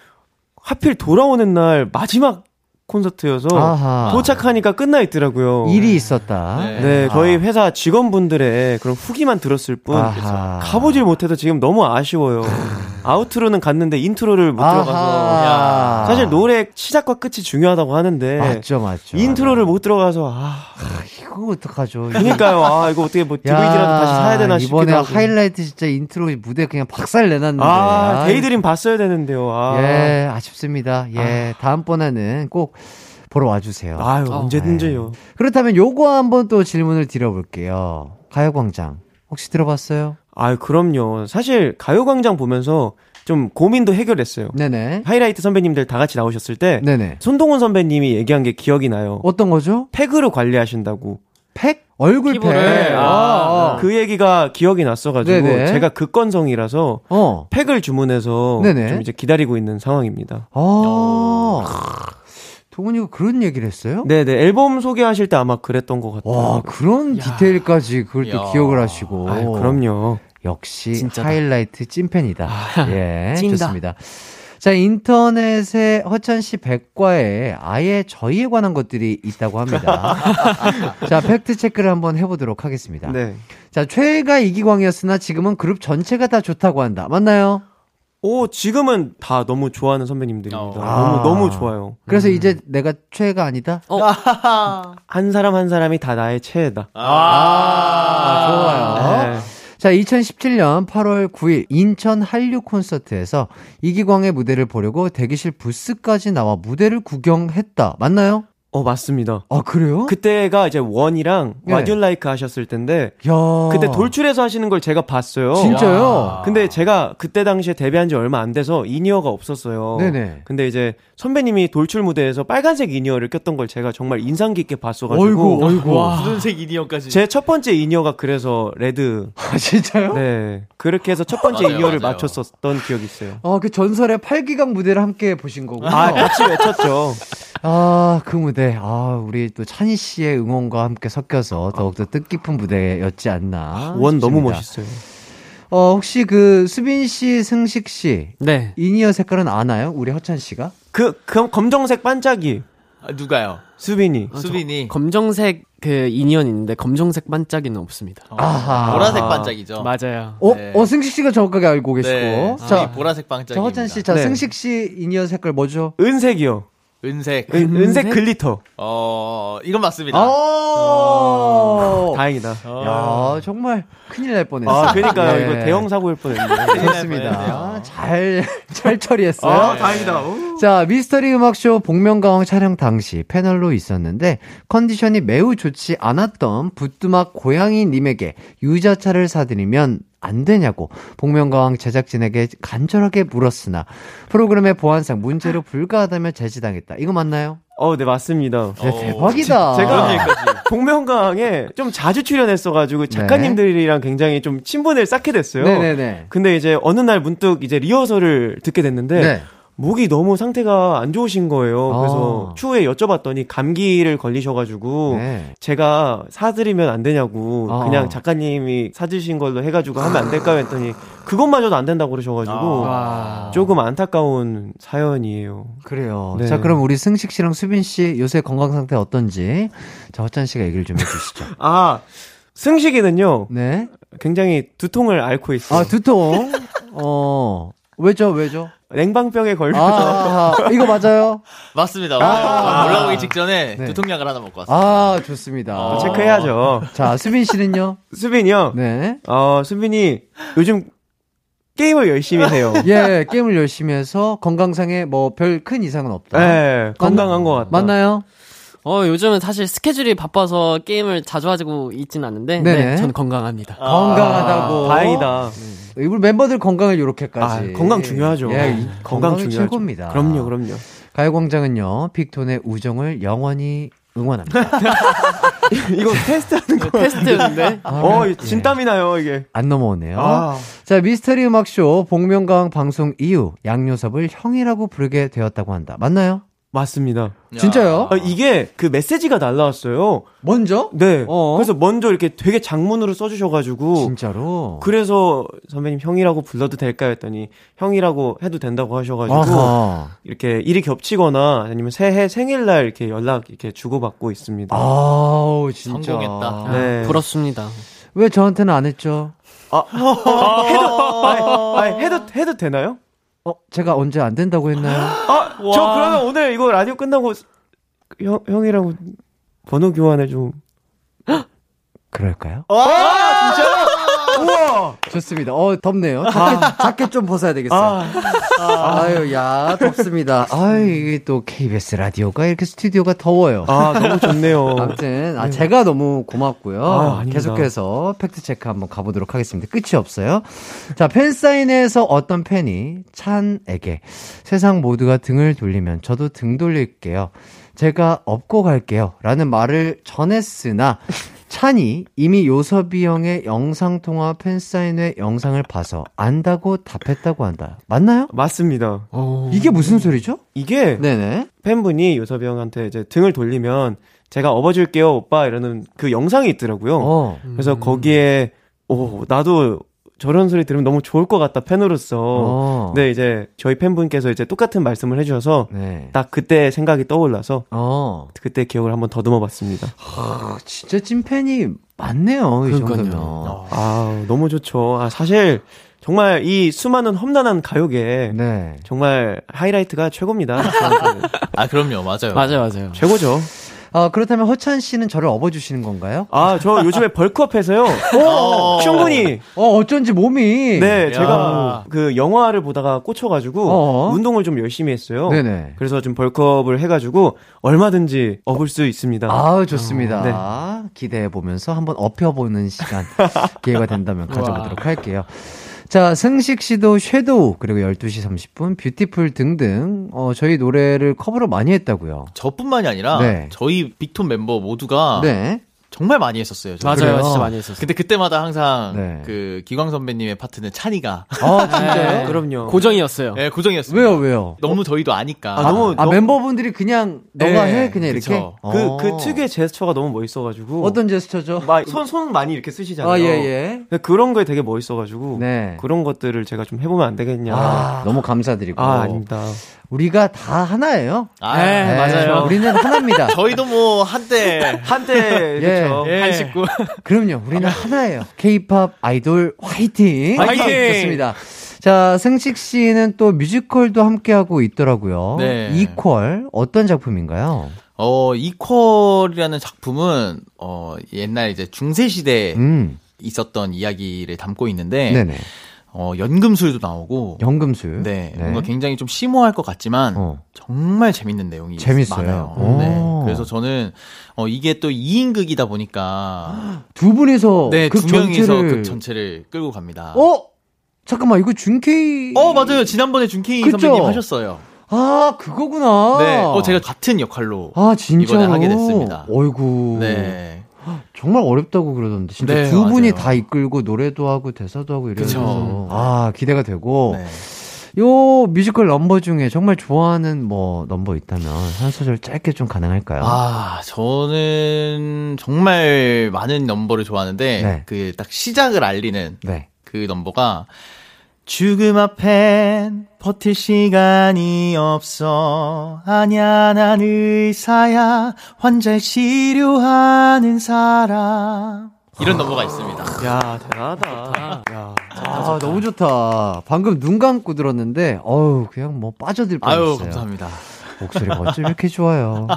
Speaker 5: 하필 돌아오는 날 마지막 콘서트여서
Speaker 1: 아하.
Speaker 5: 도착하니까 끝나 있더라고요.
Speaker 1: 일이 있었다.
Speaker 3: 네.
Speaker 5: 네, 저희 회사 직원분들의 그런 후기만 들었을 뿐
Speaker 1: 아하.
Speaker 5: 가보질 못해서 지금 너무 아쉬워요. outro는 갔는데 intro를 못
Speaker 1: 아하.
Speaker 5: 들어가서 사실 노래 시작과 끝이 중요하다고 하는데
Speaker 1: 맞죠, 맞죠.
Speaker 5: intro를 못 들어가서 아
Speaker 1: 이거 어떡하죠?
Speaker 5: 그러니까요. 아 이거 어떻게 뭐 DVD라도
Speaker 1: 야,
Speaker 5: 다시 사야 되나 싶기도
Speaker 1: 이번에
Speaker 5: 하고.
Speaker 1: 하이라이트 진짜 인트로 무대 그냥 박살 내놨는데.
Speaker 5: 아 Daydream 봤어야 되는데요. 아.
Speaker 1: 예, 아쉽습니다. 예, 다음번에는 꼭 보러 와주세요.
Speaker 5: 아유 언제든지요.
Speaker 1: 그렇다면 요거 한번 또 질문을 드려볼게요. 가요광장. 혹시 들어봤어요?
Speaker 5: 아유 그럼요. 사실 가요광장 보면서 좀 고민도 해결했어요.
Speaker 1: 네네.
Speaker 5: 하이라이트 선배님들 다 같이 나오셨을 때
Speaker 1: 네네.
Speaker 5: 손동훈 선배님이 얘기한 게 기억이 나요.
Speaker 1: 어떤 거죠?
Speaker 5: 팩으로 관리하신다고.
Speaker 1: 팩? 얼굴. 팩. 아, 아.
Speaker 5: 그 얘기가 기억이 났어가지고
Speaker 1: 네네.
Speaker 5: 제가 극건성이라서
Speaker 1: 어.
Speaker 5: 팩을 주문해서
Speaker 1: 네네.
Speaker 5: 좀 이제 기다리고 있는 상황입니다.
Speaker 1: 아. 동훈이가 그런 얘기를 했어요?
Speaker 5: 네네 앨범 소개하실 때 아마 그랬던 것 같아요.
Speaker 1: 와, 그런 디테일까지 그걸 또
Speaker 3: 야.
Speaker 1: 기억을 하시고.
Speaker 5: 아유, 그럼요.
Speaker 1: 역시
Speaker 4: 진짜다.
Speaker 1: 하이라이트 찐팬이다. 예,
Speaker 4: 찐다.
Speaker 1: 좋습니다. 자, 인터넷에 허찬 씨 백과에 아예 저희에 관한 것들이 있다고 합니다. 자, 팩트 체크를 한번 해보도록 하겠습니다.
Speaker 5: 네.
Speaker 1: 자, 최애가 이기광이었으나 지금은 그룹 전체가 다 좋다고 한다. 맞나요?
Speaker 5: 오 지금은 다 너무 좋아하는 선배님들입니다.
Speaker 3: 어.
Speaker 5: 너무
Speaker 1: 아.
Speaker 5: 너무 좋아요.
Speaker 1: 그래서 이제 내가 최애가 아니다?
Speaker 5: 한 사람 한 사람이 다 나의 최애다.
Speaker 1: 아, 좋아요.
Speaker 5: 네.
Speaker 1: 자, 2017년 8월 9일 인천 한류 콘서트에서 이기광의 무대를 보려고 대기실 부스까지 나와 무대를 구경했다. 맞나요?
Speaker 5: 어 맞습니다.
Speaker 1: 아, 그래요?
Speaker 5: 그때가 이제 One이랑
Speaker 1: 네.
Speaker 5: What You Like 하셨을 텐데
Speaker 1: 야.
Speaker 5: 그때 돌출에서 하시는 걸 제가 봤어요.
Speaker 1: 진짜요?
Speaker 5: 근데 제가 그때 당시에 데뷔한 지 얼마 안 돼서 in-ear가 없었어요.
Speaker 1: 네네.
Speaker 5: 근데 이제 선배님이 돌출 무대에서 빨간색 in-ear를 꼈던 걸 제가 정말 인상 깊게 봤어가지고
Speaker 1: 어이구, 어이구.
Speaker 3: 붉은색 in-ear까지.
Speaker 5: 제 첫 번째 in-ear가 그래서 red.
Speaker 1: 아, 진짜요?
Speaker 5: 네. 그렇게 해서 첫 번째
Speaker 3: 맞아요,
Speaker 5: in-ear를
Speaker 3: 맞아요.
Speaker 5: 맞췄었던 기억이 있어요.
Speaker 1: 아, 그 전설의 빨기광 무대를 함께 보신 거군요.
Speaker 5: 아, 같이 외쳤죠.
Speaker 1: 아, 그 무대. 아, 우리 또 찬희 씨의 응원과 함께 섞여서 더욱더 뜻깊은 무대였지 않나.
Speaker 5: 원 너무
Speaker 1: 싶습니다.
Speaker 5: 멋있어요.
Speaker 1: 어, 혹시 그 수빈 씨, 승식 씨
Speaker 4: 네.
Speaker 1: 이니어 색깔은 아나요? 우리 허찬 씨가?
Speaker 5: 그, 그 검정색 반짝이.
Speaker 3: 아, 누가요?
Speaker 5: 수빈이.
Speaker 3: 수빈이.
Speaker 4: 검정색 그 인연 있는데 검정색 반짝이는 없습니다.
Speaker 1: 아하.
Speaker 3: 보라색 반짝이죠.
Speaker 4: 맞아요.
Speaker 1: 어,
Speaker 3: 네.
Speaker 1: 어, 승식 씨가 정확하게 알고 계시고.
Speaker 3: 네.
Speaker 1: 자,
Speaker 3: 자, 보라색 반짝이.
Speaker 1: 자, 허찬 씨, 자,
Speaker 5: 네.
Speaker 1: 승식 씨 in-ear 색깔 뭐죠?
Speaker 5: 은색이요.
Speaker 3: 은색.
Speaker 5: 은, 은색 glitter.
Speaker 3: 어, 이건 맞습니다.
Speaker 1: 아,
Speaker 5: 다행이다.
Speaker 1: 야, 정말 큰일 날 뻔했어요.
Speaker 5: 아, 그러니까요.
Speaker 1: 예.
Speaker 5: 이거 대형 사고일 뻔했네.
Speaker 1: 좋습니다. 잘, 잘 처리했어요.
Speaker 5: 아, 다행이다. 오.
Speaker 1: 자, 미스터리 음악쇼 복면가왕 촬영 당시 패널로 있었는데 컨디션이 매우 좋지 않았던 부뚜막 고양이님에게 유자차를 사드리면 안 되냐고 복면가왕 제작진에게 간절하게 물었으나 프로그램의 보안상 문제로 불가하다며 제지당했다. 이거 맞나요?
Speaker 5: 어, 네, 맞습니다.
Speaker 1: 네, 대박이다.
Speaker 5: 제 가 복면가왕에 좀 자주 출연했어가지고 작가님들이랑 굉장히 좀 친분을 쌓게 됐어요.
Speaker 1: 네네네.
Speaker 5: 근데 이제 어느 날 문득 이제 리허설을 듣게 됐는데
Speaker 1: 네.
Speaker 5: 목이 너무 상태가 안 좋으신 거예요. 그래서
Speaker 1: 아.
Speaker 5: 추후에 여쭤봤더니 감기를 걸리셔가지고
Speaker 1: 네.
Speaker 5: 제가 사드리면 안 되냐고
Speaker 1: 아.
Speaker 5: 그냥 작가님이 사주신 걸로 해가지고 하면 안 될까요 했더니 그것마저도 안 된다고 그러셔가지고
Speaker 4: 와.
Speaker 5: 조금 안타까운 사연이에요.
Speaker 1: 그래요.
Speaker 5: 네.
Speaker 1: 자, 그럼 우리 승식 씨랑 수빈 씨 요새 건강 상태 어떤지 자, 허찬 씨가 얘기를 좀 해주시죠.
Speaker 5: 아 승식이는요
Speaker 1: 네.
Speaker 5: 굉장히 두통을 앓고 있어요.
Speaker 1: 아, 두통. 어. 왜죠, 왜죠?
Speaker 5: 냉방병에 걸려서
Speaker 1: 아, 이거 맞아요?
Speaker 3: 맞습니다.
Speaker 1: 아.
Speaker 3: 올라오기 직전에
Speaker 1: 네.
Speaker 3: 두통약을 하나 먹고 왔어요.
Speaker 1: 아, 좋습니다.
Speaker 3: 어.
Speaker 5: 체크해야죠.
Speaker 1: 자, 수빈 씨는요?
Speaker 5: 수빈이요.
Speaker 1: 네.
Speaker 5: 어 수빈이 요즘 게임을 열심히 해요.
Speaker 1: 예, 게임을 열심히 해서 건강상에 뭐 별 큰 이상은 없다.
Speaker 5: 네, 건강한 것 같다.
Speaker 1: 맞나요?
Speaker 4: 어, 요즘은 사실 스케줄이 바빠서 게임을 자주 하고 있지는 않는데,
Speaker 1: 네네.
Speaker 4: 네, 저는 건강합니다.
Speaker 1: 건강하다고.
Speaker 5: 다행이다.
Speaker 1: 우리 멤버들 건강을 이렇게까지.
Speaker 5: 아, 건강 중요하죠.
Speaker 1: 예, 이
Speaker 5: 건강 중요하죠.
Speaker 1: 최고입니다.
Speaker 5: 그럼요, 그럼요.
Speaker 1: 가요광장은요, 빅톤의 우정을 영원히 응원합니다.
Speaker 5: 이거 테스트하는 거.
Speaker 4: 테스트였는데,
Speaker 1: 아,
Speaker 5: 어,
Speaker 1: 예.
Speaker 5: 진땀이 나요, 이게.
Speaker 1: 안 넘어오네요.
Speaker 5: 아.
Speaker 1: 자, 미스터리 음악 쇼 복면가왕 방송 이후 양요섭을 형이라고 부르게 되었다고 한다. 맞나요?
Speaker 5: 맞습니다.
Speaker 1: 진짜요?
Speaker 5: 아, 이게 그 메시지가 날라왔어요.
Speaker 1: 먼저?
Speaker 5: 네.
Speaker 1: 어.
Speaker 5: 그래서 먼저 이렇게 되게 장문으로 써주셔가지고.
Speaker 1: 진짜로?
Speaker 5: 그래서 선배님 형이라고 불러도 될까 했더니 형이라고 해도 된다고 하셔가지고
Speaker 1: 아하.
Speaker 5: 이렇게 일이 겹치거나 아니면 새해 생일날 이렇게 연락 이렇게 주고받고 있습니다.
Speaker 1: 아우, 진짜.
Speaker 3: 성공했다.
Speaker 5: 네.
Speaker 4: 부럽습니다.
Speaker 1: 왜 저한테는 안 했죠?
Speaker 5: 해도 아니, 아니, 해도 해도 되나요?
Speaker 1: 어, 제가 언제 안 된다고 했나요?
Speaker 5: 아, 저 그러면 오늘 이거 라디오 끝나고 형 형이라고 번호 교환을 좀.
Speaker 1: 그럴까요?
Speaker 5: 아 진짜?
Speaker 1: 좋습니다. 어, 덥네요. 자켓, 자켓 좀 벗어야 되겠어요. 아, 유 야, 덥습니다. 아유, 이게 또 KBS 라디오가 이렇게 스튜디오가 더워요.
Speaker 5: 아 너무 좋네요.
Speaker 1: 아무튼, 아, 제가 너무 고맙고요.
Speaker 5: 아.
Speaker 1: 계속해서 팩트체크 한번 가보도록 하겠습니다. 끝이 없어요. 자, 팬사인회에서 어떤 팬이 찬에게 세상 모두가 등을 돌리면 저도 등 돌릴게요. 제가 업고 갈게요. 라는 말을 전했으나, 찬이 이미 요섭이 형의 영상통화 팬사인회 영상을 봐서 안다고 답했다고 한다. 맞나요?
Speaker 5: 맞습니다.
Speaker 1: 이게 무슨 소리죠?
Speaker 5: 이게
Speaker 1: 네네.
Speaker 5: 팬분이 요섭이 형한테 이제 등을 돌리면 제가 업어줄게요 오빠 이러는 그 영상이 있더라고요.
Speaker 1: 어.
Speaker 5: 그래서 거기에 오 나도 저런 소리 들으면 너무 좋을 것 같다 팬으로서.
Speaker 1: 어.
Speaker 5: 네 이제 저희 팬분께서 이제 똑같은 말씀을 해주셔서
Speaker 1: 네.
Speaker 5: 딱 그때 생각이 떠올라서
Speaker 1: 어.
Speaker 5: 그때 기억을 한번 더듬어봤습니다.
Speaker 1: 아, 진짜 찐팬이 많네요, 이
Speaker 4: 그러니까요.
Speaker 1: 정도면.
Speaker 5: 아 너무 좋죠. 아 사실 정말 이 수많은 험난한 가요계
Speaker 1: 네.
Speaker 5: 정말 하이라이트가 최고입니다.
Speaker 3: 아, 그럼요. 맞아요.
Speaker 4: 맞아요, 맞아요.
Speaker 5: 최고죠.
Speaker 1: 아, 그렇다면 허찬 씨는 저를 업어주시는 건가요?
Speaker 5: 아 저 요즘에 bulk up해서요.
Speaker 3: 어.
Speaker 5: 충분히
Speaker 1: 어, 어쩐지 몸이.
Speaker 5: 네,
Speaker 3: 야.
Speaker 5: 제가 그 영화를 보다가 꽂혀가지고
Speaker 1: 어.
Speaker 5: 운동을 좀 열심히 했어요.
Speaker 1: 네네.
Speaker 5: 그래서 좀 bulk up을 해가지고 얼마든지 업을 수 있습니다.
Speaker 1: 아우, 좋습니다.
Speaker 5: 네.
Speaker 1: 기대해 보면서 한번 업혀보는 시간, 기회가 된다면 가져보도록 할게요. 자, 승식 씨도 Shadow, 그리고 12시 30분, Beautiful 등등, 어, 저희 노래를 커버를 많이 했다고요.
Speaker 3: 저뿐만이 아니라
Speaker 1: 네.
Speaker 3: 저희 빅톤 멤버 모두가
Speaker 1: 네.
Speaker 3: 정말 많이 했었어요. 저희.
Speaker 4: 맞아요,
Speaker 1: 그래요?
Speaker 4: 진짜 많이 했었어요.
Speaker 3: 근데 그때마다 항상
Speaker 1: 네.
Speaker 3: 그 기광 선배님의 파트는 찬이가
Speaker 1: 아, 진짜요?
Speaker 4: 네.
Speaker 5: 그럼요.
Speaker 4: 고정이었어요.
Speaker 3: 예, 고정이었어요.
Speaker 1: 왜요, 왜요?
Speaker 3: 너무 저희도 아니까.
Speaker 5: 아, 너무
Speaker 1: 아,
Speaker 5: 너무-
Speaker 1: 멤버분들이 그냥 너가
Speaker 3: 네,
Speaker 1: 해? 그냥 이렇게?
Speaker 3: 그쵸.
Speaker 5: 그, 그
Speaker 1: 어.
Speaker 5: 특유의 제스처가 너무 멋있어가지고.
Speaker 1: 어떤 제스처죠?
Speaker 5: 막 손, 손 많이 이렇게 쓰시잖아요.
Speaker 1: 아, 예, 예.
Speaker 5: 그런 거에 되게 멋있어가지고.
Speaker 1: 네.
Speaker 5: 그런 것들을 제가 좀 해보면 안 되겠냐.
Speaker 1: 아,
Speaker 5: 아,
Speaker 1: 너무 감사드리고.
Speaker 5: 아닙니다.
Speaker 1: 우리가 다 하나예요.
Speaker 3: 아,
Speaker 4: 네, 맞아요.
Speaker 1: 우리는 하나입니다.
Speaker 3: 저희도 뭐 한때
Speaker 5: 한때,
Speaker 1: 예.
Speaker 5: 그쵸.
Speaker 3: 예.
Speaker 4: 한 식구.
Speaker 1: 그럼요. 우리는 하나예요. 케이팝 아이돌 화이팅!
Speaker 4: 화이팅!
Speaker 1: 좋습니다. 자, 승식 씨는 또 뮤지컬도 함께 하고 있더라고요.
Speaker 3: 네.
Speaker 1: 이퀄, 어떤 작품인가요?
Speaker 3: 어, 이퀄이라는 작품은 어, 옛날 이제 중세 시대에
Speaker 1: 음,
Speaker 3: 있었던 이야기를 담고 있는데
Speaker 1: 네네.
Speaker 3: 어, 연금술도 나오고
Speaker 1: 연금술.
Speaker 3: 네, 뭔가 굉장히 좀 심오할 것 같지만
Speaker 1: 어.
Speaker 3: 정말 재밌는 내용이
Speaker 1: 재밌어요.
Speaker 3: 많아요.
Speaker 1: 오.
Speaker 3: 네. 그래서 저는 어, 이게 또 2인극이다 보니까
Speaker 1: 두 분이서
Speaker 3: 네, 극두 명이서
Speaker 1: 전체를
Speaker 3: 극 전체를 끌고 갑니다.
Speaker 1: 어? 잠깐만, 이거 준케이.
Speaker 3: 어, 맞아요. 지난번에 준케이
Speaker 1: 그쵸?
Speaker 3: 선배님 하셨어요.
Speaker 1: 아, 그거구나.
Speaker 3: 네. 어, 제가 같은 역할로
Speaker 1: 아.
Speaker 3: 이번에 하게 됐습니다.
Speaker 1: 어이구.
Speaker 3: 네.
Speaker 1: 정말 어렵다고 그러던데. 진짜
Speaker 3: 네,
Speaker 1: 두 분이
Speaker 3: 맞아요.
Speaker 1: 다 이끌고 노래도 하고 대사도 하고 이래서.
Speaker 3: 그쵸.
Speaker 1: 아, 기대가 되고.
Speaker 3: 네.
Speaker 1: 요 뮤지컬 넘버 중에 정말 좋아하는 뭐 넘버 있다면 한 소절 짧게 좀 가능할까요?
Speaker 3: 아, 저는 정말 많은 넘버를 좋아하는데
Speaker 1: 네.
Speaker 3: 그딱 시작을 알리는
Speaker 1: 네.
Speaker 3: 그 넘버가 죽음 앞엔 버틸 시간이 없어 아냐 난 의사야 환자를 치료하는 사람 이런 넘버가 있습니다.
Speaker 5: 야, 대단하다. 야.
Speaker 1: 아, 너무 좋다. 방금 눈 감고 들었는데, 어우, 그냥 뭐 빠져들 뻔했어요.
Speaker 3: 아유 감사합니다.
Speaker 1: 목소리가 어쩜 이렇게 좋아요.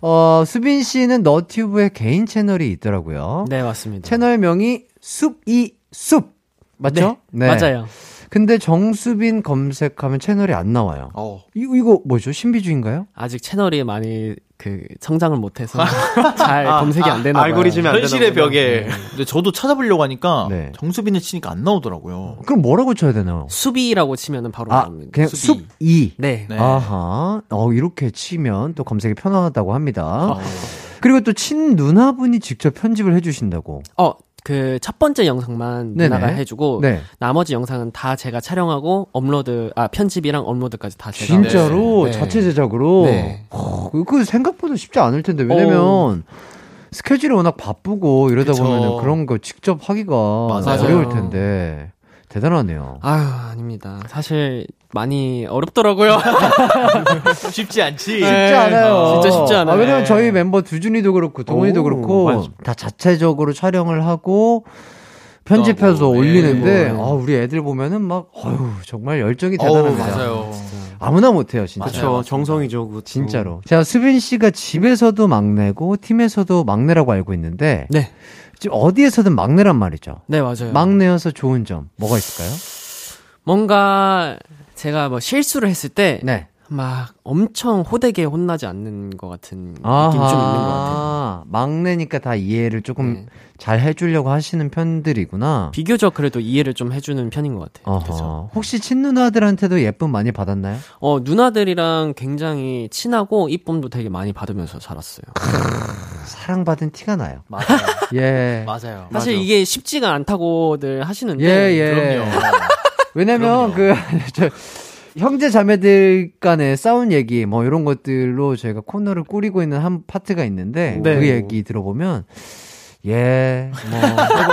Speaker 1: 어, 수빈 씨는 너튜브에 개인 채널이 있더라고요.
Speaker 4: 네, 맞습니다.
Speaker 1: 채널명이 숲이 숲. 맞죠?
Speaker 4: 네, 맞아요.
Speaker 1: 근데 정수빈 검색하면 채널이 안 나와요.
Speaker 3: 어.
Speaker 1: 이거, 이거 뭐죠? 신비주의인가요?
Speaker 4: 아직 채널이 많이 그 성장을 못해서 잘 검색이 안 되나 봐요.
Speaker 5: 알고리즘이 안
Speaker 3: 현실의. 벽에 근데 저도 찾아보려고 하니까
Speaker 1: 네.
Speaker 3: 정수빈을 치니까 안 나오더라고요.
Speaker 1: 그럼 뭐라고 쳐야 되나요?
Speaker 4: 수비라고 치면은 바로
Speaker 1: 아,
Speaker 4: 나옵니다.
Speaker 1: 그냥
Speaker 3: 숲이.
Speaker 1: 숲이.
Speaker 4: 네.
Speaker 3: 네.
Speaker 1: 아하. 어, 이렇게 치면 또 검색이 편하다고 합니다.
Speaker 3: 어.
Speaker 1: 그리고 또 친 누나분이 직접 편집을 해주신다고.
Speaker 4: 어, 그 첫 번째 영상만
Speaker 1: 네네.
Speaker 4: 누나가 해주고
Speaker 1: 네.
Speaker 4: 나머지 영상은 다 제가 촬영하고 업로드 아 편집이랑 업로드까지 다 제가
Speaker 1: 진짜로
Speaker 4: 네.
Speaker 1: 자체 제작으로.
Speaker 4: 네.
Speaker 1: 어, 그 생각보다 쉽지 않을 텐데 왜냐면 스케줄이 워낙 바쁘고 이러다
Speaker 3: 그쵸.
Speaker 1: 보면은 그런 거 직접 하기가
Speaker 3: 맞아요.
Speaker 1: 어려울 텐데 대단하네요.
Speaker 4: 아유 아닙니다. 사실 많이 어렵더라고요.
Speaker 3: 쉽지 않지.
Speaker 4: 네.
Speaker 1: 쉽지 않아요.
Speaker 4: 진짜 쉽지 않아요.
Speaker 1: 아, 왜냐면
Speaker 4: 네.
Speaker 1: 저희 멤버 두준이도 그렇고 동훈이도
Speaker 5: 오,
Speaker 1: 그렇고
Speaker 5: 맞아.
Speaker 1: 다 자체적으로 촬영을 하고 편집해서
Speaker 3: 하고,
Speaker 1: 올리는데
Speaker 4: 네.
Speaker 1: 아, 우리 애들 보면은 막 어휴 정말 열정이 대단합니다.
Speaker 3: 맞아요.
Speaker 1: 아무나 못 해요 진짜.
Speaker 5: 그렇죠. 정성이죠. 그것도.
Speaker 1: 진짜로. 자 수빈 씨가 집에서도 막내고 팀에서도 막내라고 알고 있는데
Speaker 4: 네.
Speaker 1: 지금 어디에서든 막내란 말이죠.
Speaker 4: 네 맞아요.
Speaker 1: 막내여서 좋은 점 뭐가 있을까요?
Speaker 4: 뭔가 제가 뭐 실수를 했을 때
Speaker 1: 네.
Speaker 4: 막 엄청 호되게 혼나지 않는 것 같은 느낌이 좀 있는 것 같아요.
Speaker 1: 막내니까 다 이해를 조금
Speaker 4: 네.
Speaker 1: 잘 해주려고 하시는 편들이구나.
Speaker 4: 비교적 그래도 이해를 좀 해주는 편인 것 같아요.
Speaker 1: 어허. 혹시 친누나들한테도 예쁨 많이 받았나요?
Speaker 4: 어, 누나들이랑 굉장히 친하고 이쁨도 되게 많이 받으면서 자랐어요.
Speaker 1: 사랑받은 티가 나요.
Speaker 3: 맞아요.
Speaker 1: 예.
Speaker 3: 맞아요.
Speaker 4: 사실 이게 쉽지가 않다고들 하시는데.
Speaker 1: 예, 예.
Speaker 3: 그럼요.
Speaker 1: 왜냐면 그, 저, 형제 자매들 간의 싸운 얘기, 뭐, 이런 것들로 저희가 코너를 꾸리고 있는 한 파트가 있는데,
Speaker 4: 네.
Speaker 1: 그 얘기 들어보면, 예, 뭐,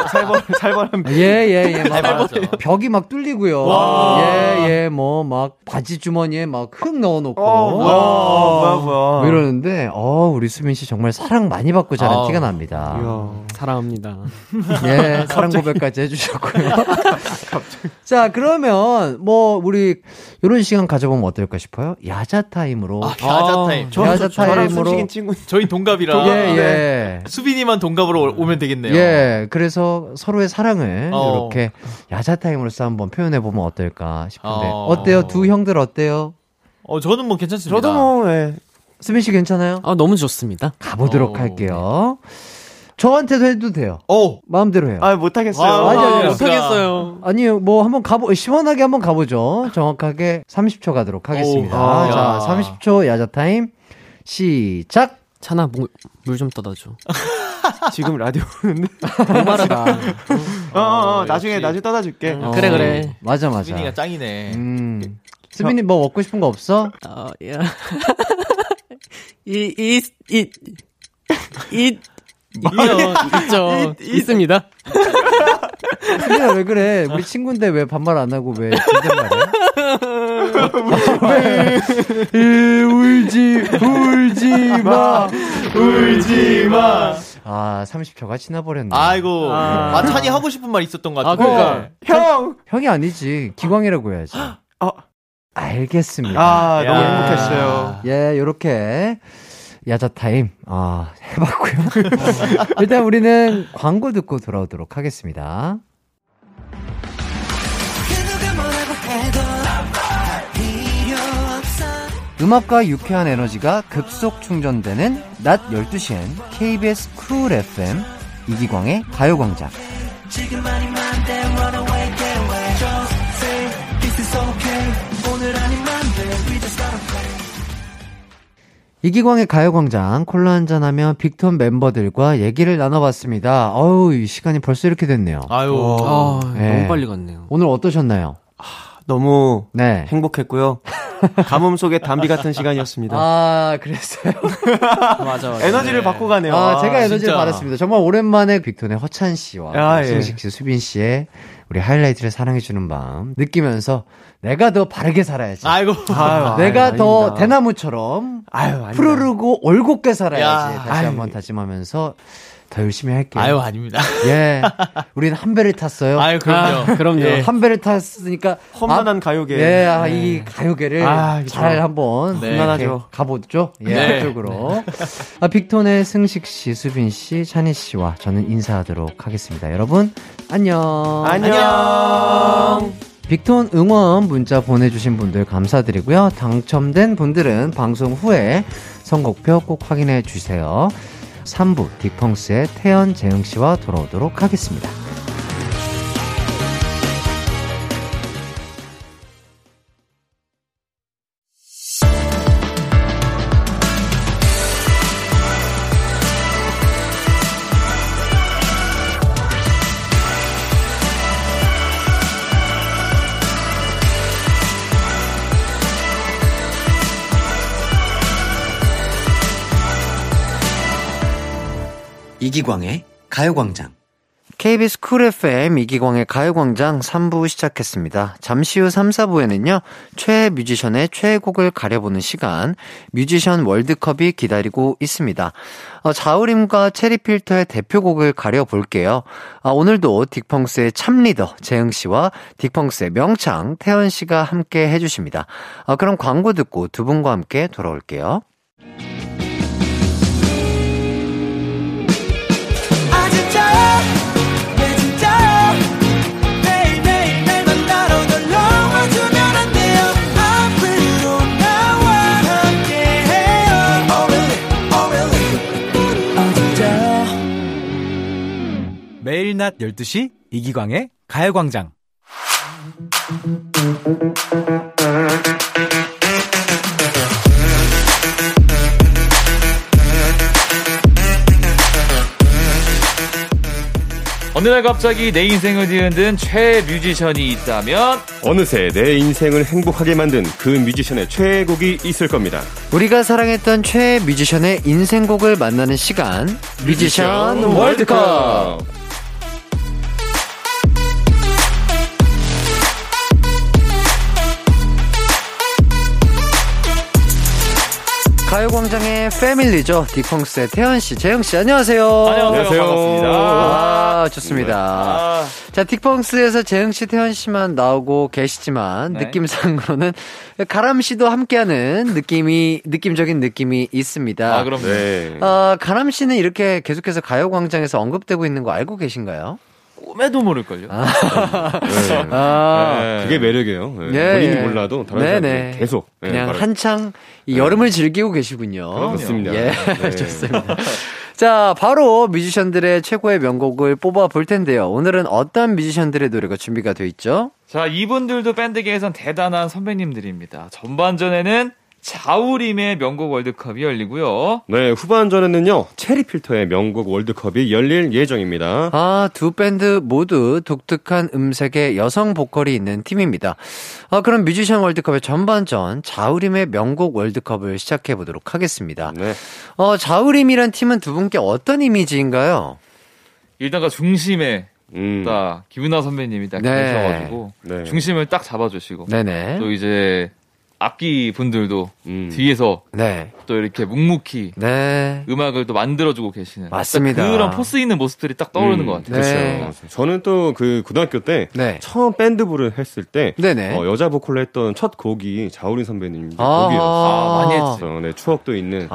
Speaker 5: 살벌 살벌 한
Speaker 1: 예, 예, 예. 막. 벽이 막 뚫리고요.
Speaker 5: 와.
Speaker 1: 예, 예, 뭐, 막 바지 주머니에 막 흙 넣어놓고.
Speaker 5: 어, 뭐야, 뭐야, 뭐야.
Speaker 1: 뭐 이러는데, 어, 우리 수민 씨 정말 사랑 많이 받고 자란
Speaker 3: 아우.
Speaker 1: 티가 납니다.
Speaker 5: 이야.
Speaker 4: 사랑합니다.
Speaker 1: 예, 사랑 고백까지 해주셨고요. 자, 그러면, 뭐, 우리, 요런 시간 가져보면 어떨까 싶어요? 야자 타임으로.
Speaker 3: 아, 야자 타임.
Speaker 5: 저,
Speaker 1: 야자
Speaker 5: 저랑
Speaker 1: 타임으로.
Speaker 5: 숨쉬긴 친구.
Speaker 3: 저희 동갑이라.
Speaker 1: 예, 예.
Speaker 3: 수빈이만 동갑으로 오면 되겠네요.
Speaker 1: 예, 그래서 서로의 사랑을
Speaker 3: 어.
Speaker 1: 이렇게 야자 타임으로서 한번 표현해 보면 어떨까 싶은데.
Speaker 3: 어.
Speaker 1: 어. 때요 두 형들 어때요?
Speaker 3: 어, 저는 뭐 괜찮습니다.
Speaker 5: 저도 뭐 예.
Speaker 1: 수민 씨 괜찮아요?
Speaker 4: 아, 너무 좋습니다.
Speaker 1: 가보도록
Speaker 3: 어,
Speaker 1: 할게요. 저한테도 해도 돼요.
Speaker 3: 어,
Speaker 1: 마음대로 해요.
Speaker 5: 아, 못 하겠어요.
Speaker 3: 아,
Speaker 1: 아니, 아니,
Speaker 4: 못하겠어요.
Speaker 1: 아니요, 뭐 한번 가보, 시원하게 한번 가보죠. 정확하게 30초 가도록 하겠습니다.
Speaker 3: 오,
Speaker 1: 자,
Speaker 3: 야.
Speaker 1: 30초 야자 타임, 시작!
Speaker 4: 찬아, 물좀 떠다 줘.
Speaker 5: 지금 라디오 오는데.
Speaker 4: 목마르다.
Speaker 5: 어, 어, 어,
Speaker 3: 역시.
Speaker 5: 나중에 나중에 떠다 줄게.
Speaker 4: 어, 그래, 그래.
Speaker 1: 맞아, 맞아.
Speaker 3: 수빈이가 짱이네.
Speaker 1: 음. 수빈이 뭐 먹고 싶은 거 없어?
Speaker 4: 어, 야. 이, 이, 이, 이, 있죠, 있죠. 있습니다.
Speaker 1: 수빈아 왜 그래? 우리 친구인데 왜 반말 안 하고 왜 존댓말해? 왜? 울지, 울지 마, 울지 마. 아, 30초가 지나버렸네.
Speaker 3: 아이고, 마찬이 하고 싶은 말 있었던 것
Speaker 4: 아,
Speaker 3: 같은데.
Speaker 4: 그러니까.
Speaker 5: 형!
Speaker 1: 형이 아니지. 기광이라고 해야지.
Speaker 5: 어.
Speaker 1: 알겠습니다.
Speaker 5: 아, 너무
Speaker 3: 야.
Speaker 5: 행복했어요.
Speaker 1: 예, 요렇게 야자 타임 아, 해봤고요. 일단 우리는 광고 듣고 돌아오도록 하겠습니다. 음악과 유쾌한 에너지가 급속 충전되는 낮 12시엔 KBS 쿨 FM 이기광의 가요광장. 이기광의 가요광장 콜라 한잔하며 빅톤 멤버들과 얘기를 나눠봤습니다. 어우, 이 시간이 벌써 이렇게 됐네요.
Speaker 3: 아유.
Speaker 4: 아,
Speaker 1: 네.
Speaker 4: 너무 빨리 갔네요.
Speaker 1: 오늘 어떠셨나요?
Speaker 5: 너무
Speaker 1: 네.
Speaker 5: 행복했고요. 가뭄 속의 담비 같은 시간이었습니다.
Speaker 1: 아, 그랬어요.
Speaker 4: 맞아, 맞아.
Speaker 5: 에너지를 받고 가네요.
Speaker 1: 아, 제가 에너지를
Speaker 3: 진짜.
Speaker 1: 받았습니다. 정말 오랜만에 빅톤의 허찬 씨와
Speaker 5: 아, 예.
Speaker 1: 승식 씨, 수빈 씨의 우리 하이라이트를 사랑해주는 마음 느끼면서 내가 더 바르게 살아야지.
Speaker 3: 아이고.
Speaker 5: 아유,
Speaker 1: 내가
Speaker 5: 아유,
Speaker 1: 더
Speaker 5: 아닙니다.
Speaker 1: 대나무처럼
Speaker 5: 아유.
Speaker 1: 푸르르고 올곧게 살아야지.
Speaker 3: 야,
Speaker 1: 다시. 한번 다짐하면서 더 열심히 할게요.
Speaker 3: 아유, 아닙니다.
Speaker 1: 예. 우리는 한 배를 탔어요.
Speaker 3: 아유, 그럼요.
Speaker 4: 아, 그럼요.
Speaker 1: 예, 한 배를 탔으니까
Speaker 5: 험난한
Speaker 1: 아,
Speaker 5: 가요계.
Speaker 1: 예, 아, 이 가요계를
Speaker 5: 아, 그쵸.
Speaker 1: 잘 한번
Speaker 3: 네.
Speaker 5: 험난하죠.
Speaker 1: 가보죠. 예,
Speaker 3: 네.
Speaker 1: 그쪽으로. 아, 빅톤의 승식 씨, 수빈 씨, 찬희 씨와 저는 인사하도록 하겠습니다. 여러분, 안녕.
Speaker 5: 안녕.
Speaker 1: 빅톤 응원 문자 보내주신 분들 감사드리고요. 당첨된 분들은 방송 후에 선곡표 꼭 확인해 주세요. 3부 딕펑스의 태연 재영 씨와 돌아오도록 하겠습니다. 이기광의 가요광장. KBS 쿨 FM 이기광의 가요광장 3부 시작했습니다. 잠시 후 3, 4부에는요, 최애 뮤지션의 최애곡을 가려보는 시간, 뮤지션 월드컵이 기다리고 있습니다. 어, 자우림과 체리필터의 대표곡을 가려볼게요. 아, 오늘도 딕펑스의 참리더 재흥씨와 딕펑스의 명창 태연씨가 함께 해주십니다. 아, 그럼 광고 듣고 두 분과 함께 돌아올게요.
Speaker 6: 낮 12시 이기광의 가요광장.
Speaker 7: 어느 날 갑자기 내 인생을 뒤흔든 최애 뮤지션이 있다면
Speaker 8: 어느새 내 인생을 행복하게 만든 그 뮤지션의 최애곡이 있을 겁니다.
Speaker 1: 우리가 사랑했던 최애 뮤지션의 인생곡을 만나는 시간, 뮤지션 월드컵! 가요광장의 패밀리죠. 딕펑스의 태연씨, 재영씨, 안녕하세요.
Speaker 7: 안녕하세요. 반갑습니다.
Speaker 1: 아, 좋습니다.
Speaker 7: 아,
Speaker 1: 자, 딕펑스에서 재흥씨, 태연씨만 나오고 계시지만,
Speaker 7: 네.
Speaker 1: 느낌상으로는 가람씨도 함께하는 느낌이, 느낌적인 느낌이 있습니다.
Speaker 7: 아 그럼
Speaker 8: 네.
Speaker 1: 어, 가람씨는 이렇게 계속해서 가요광장에서 언급되고 있는 거 알고 계신가요?
Speaker 7: 꿈에도 모를걸요.
Speaker 8: 네.
Speaker 1: 아,
Speaker 7: 네.
Speaker 8: 그게 매력이에요. 네.
Speaker 1: 예,
Speaker 8: 본인이
Speaker 1: 예.
Speaker 8: 몰라도 다른
Speaker 1: 네네.
Speaker 8: 사람들이 계속 네,
Speaker 1: 그냥
Speaker 8: 말을-
Speaker 1: 한창 이 여름을 즐기고 계시군요.
Speaker 8: 그렇습니다.
Speaker 1: 예,
Speaker 8: 네.
Speaker 1: 좋습니다. 자, 바로 뮤지션들의 최고의 명곡을 뽑아 볼 텐데요. 오늘은 어떤 뮤지션들의 노래가 준비가 되어 있죠?
Speaker 7: 자 이분들도 밴드계에선 대단한 선배님들입니다. 전반전에는 자우림의 명곡 월드컵이 열리고요.
Speaker 8: 네, 후반전에는요, 체리필터의 명곡 월드컵이 열릴 예정입니다.
Speaker 1: 아, 두 밴드 모두 독특한 음색의 여성 보컬이 있는 팀입니다. 아, 그럼 뮤지션 월드컵의 전반전 자우림의 명곡 월드컵을 시작해 보도록 하겠습니다.
Speaker 8: 네.
Speaker 1: 어, 자우림이란 팀은 두 분께 어떤 이미지인가요?
Speaker 7: 일단가 중심에
Speaker 8: 음.
Speaker 7: 딱 김은아 선배님이 딱
Speaker 1: 네.
Speaker 7: 계셔가지고
Speaker 8: 네.
Speaker 7: 중심을 딱 잡아주시고
Speaker 1: 네네.
Speaker 7: 또 이제 악기 분들도
Speaker 8: 음.
Speaker 7: 뒤에서
Speaker 1: 네.
Speaker 7: 또 이렇게 묵묵히
Speaker 1: 네.
Speaker 7: 음악을 또 만들어주고 계시는
Speaker 1: 맞습니다.
Speaker 7: 딱 그런 포스 있는 모습들이 딱 떠오르는
Speaker 8: 음,
Speaker 7: 것 같아요.
Speaker 1: 네.
Speaker 8: 그렇죠. 저는 또 그 고등학교 때
Speaker 1: 네.
Speaker 8: 처음 밴드부를 했을 때. 어, 여자 보컬로 했던 첫 곡이 자우린 선배님
Speaker 1: 아하.
Speaker 8: 곡이었어요.
Speaker 7: 아, 많이.
Speaker 8: 그래서 네, 추억도 있는.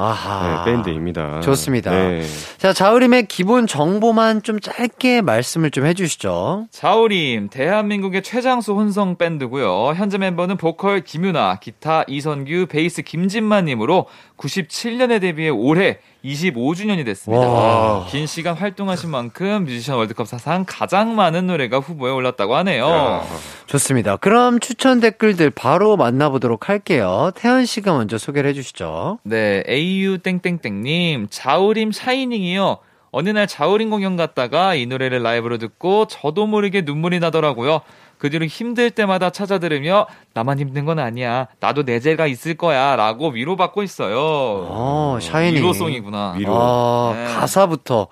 Speaker 8: 네, 밴드입니다.
Speaker 1: 좋습니다.
Speaker 8: 네.
Speaker 1: 자, 자우림의 기본 정보만 좀 짧게 말씀을 좀 해주시죠.
Speaker 7: 자우림, 대한민국의 최장수 혼성 밴드고요. 현재 멤버는 보컬 김윤아, 기타 이선규, 베이스 김진만님으로 97년에 데뷔해 올해 25주년이 됐습니다.
Speaker 1: 와.
Speaker 7: 긴 시간 활동하신 만큼 뮤지션 월드컵 사상 가장 많은 노래가 후보에 올랐다고 하네요.
Speaker 8: 야.
Speaker 1: 좋습니다. 그럼 추천 댓글들 바로 만나보도록 할게요. 태연 씨가 먼저 소개를 해주시죠.
Speaker 7: 네, AU 땡땡땡님, 자우림 샤이닝이요. 어느 날 자우림 공연 갔다가 이 노래를 라이브로 듣고 저도 모르게 눈물이 나더라고요. 그 뒤로 힘들 때마다 찾아 들으며 나만 힘든 건 아니야. 나도 내 죄가 있을 거야. 라고 위로받고 있어요.
Speaker 1: 어, 샤이닝.
Speaker 7: 위로송이구나.
Speaker 8: 위로.
Speaker 1: 아,
Speaker 7: 네.
Speaker 1: 가사부터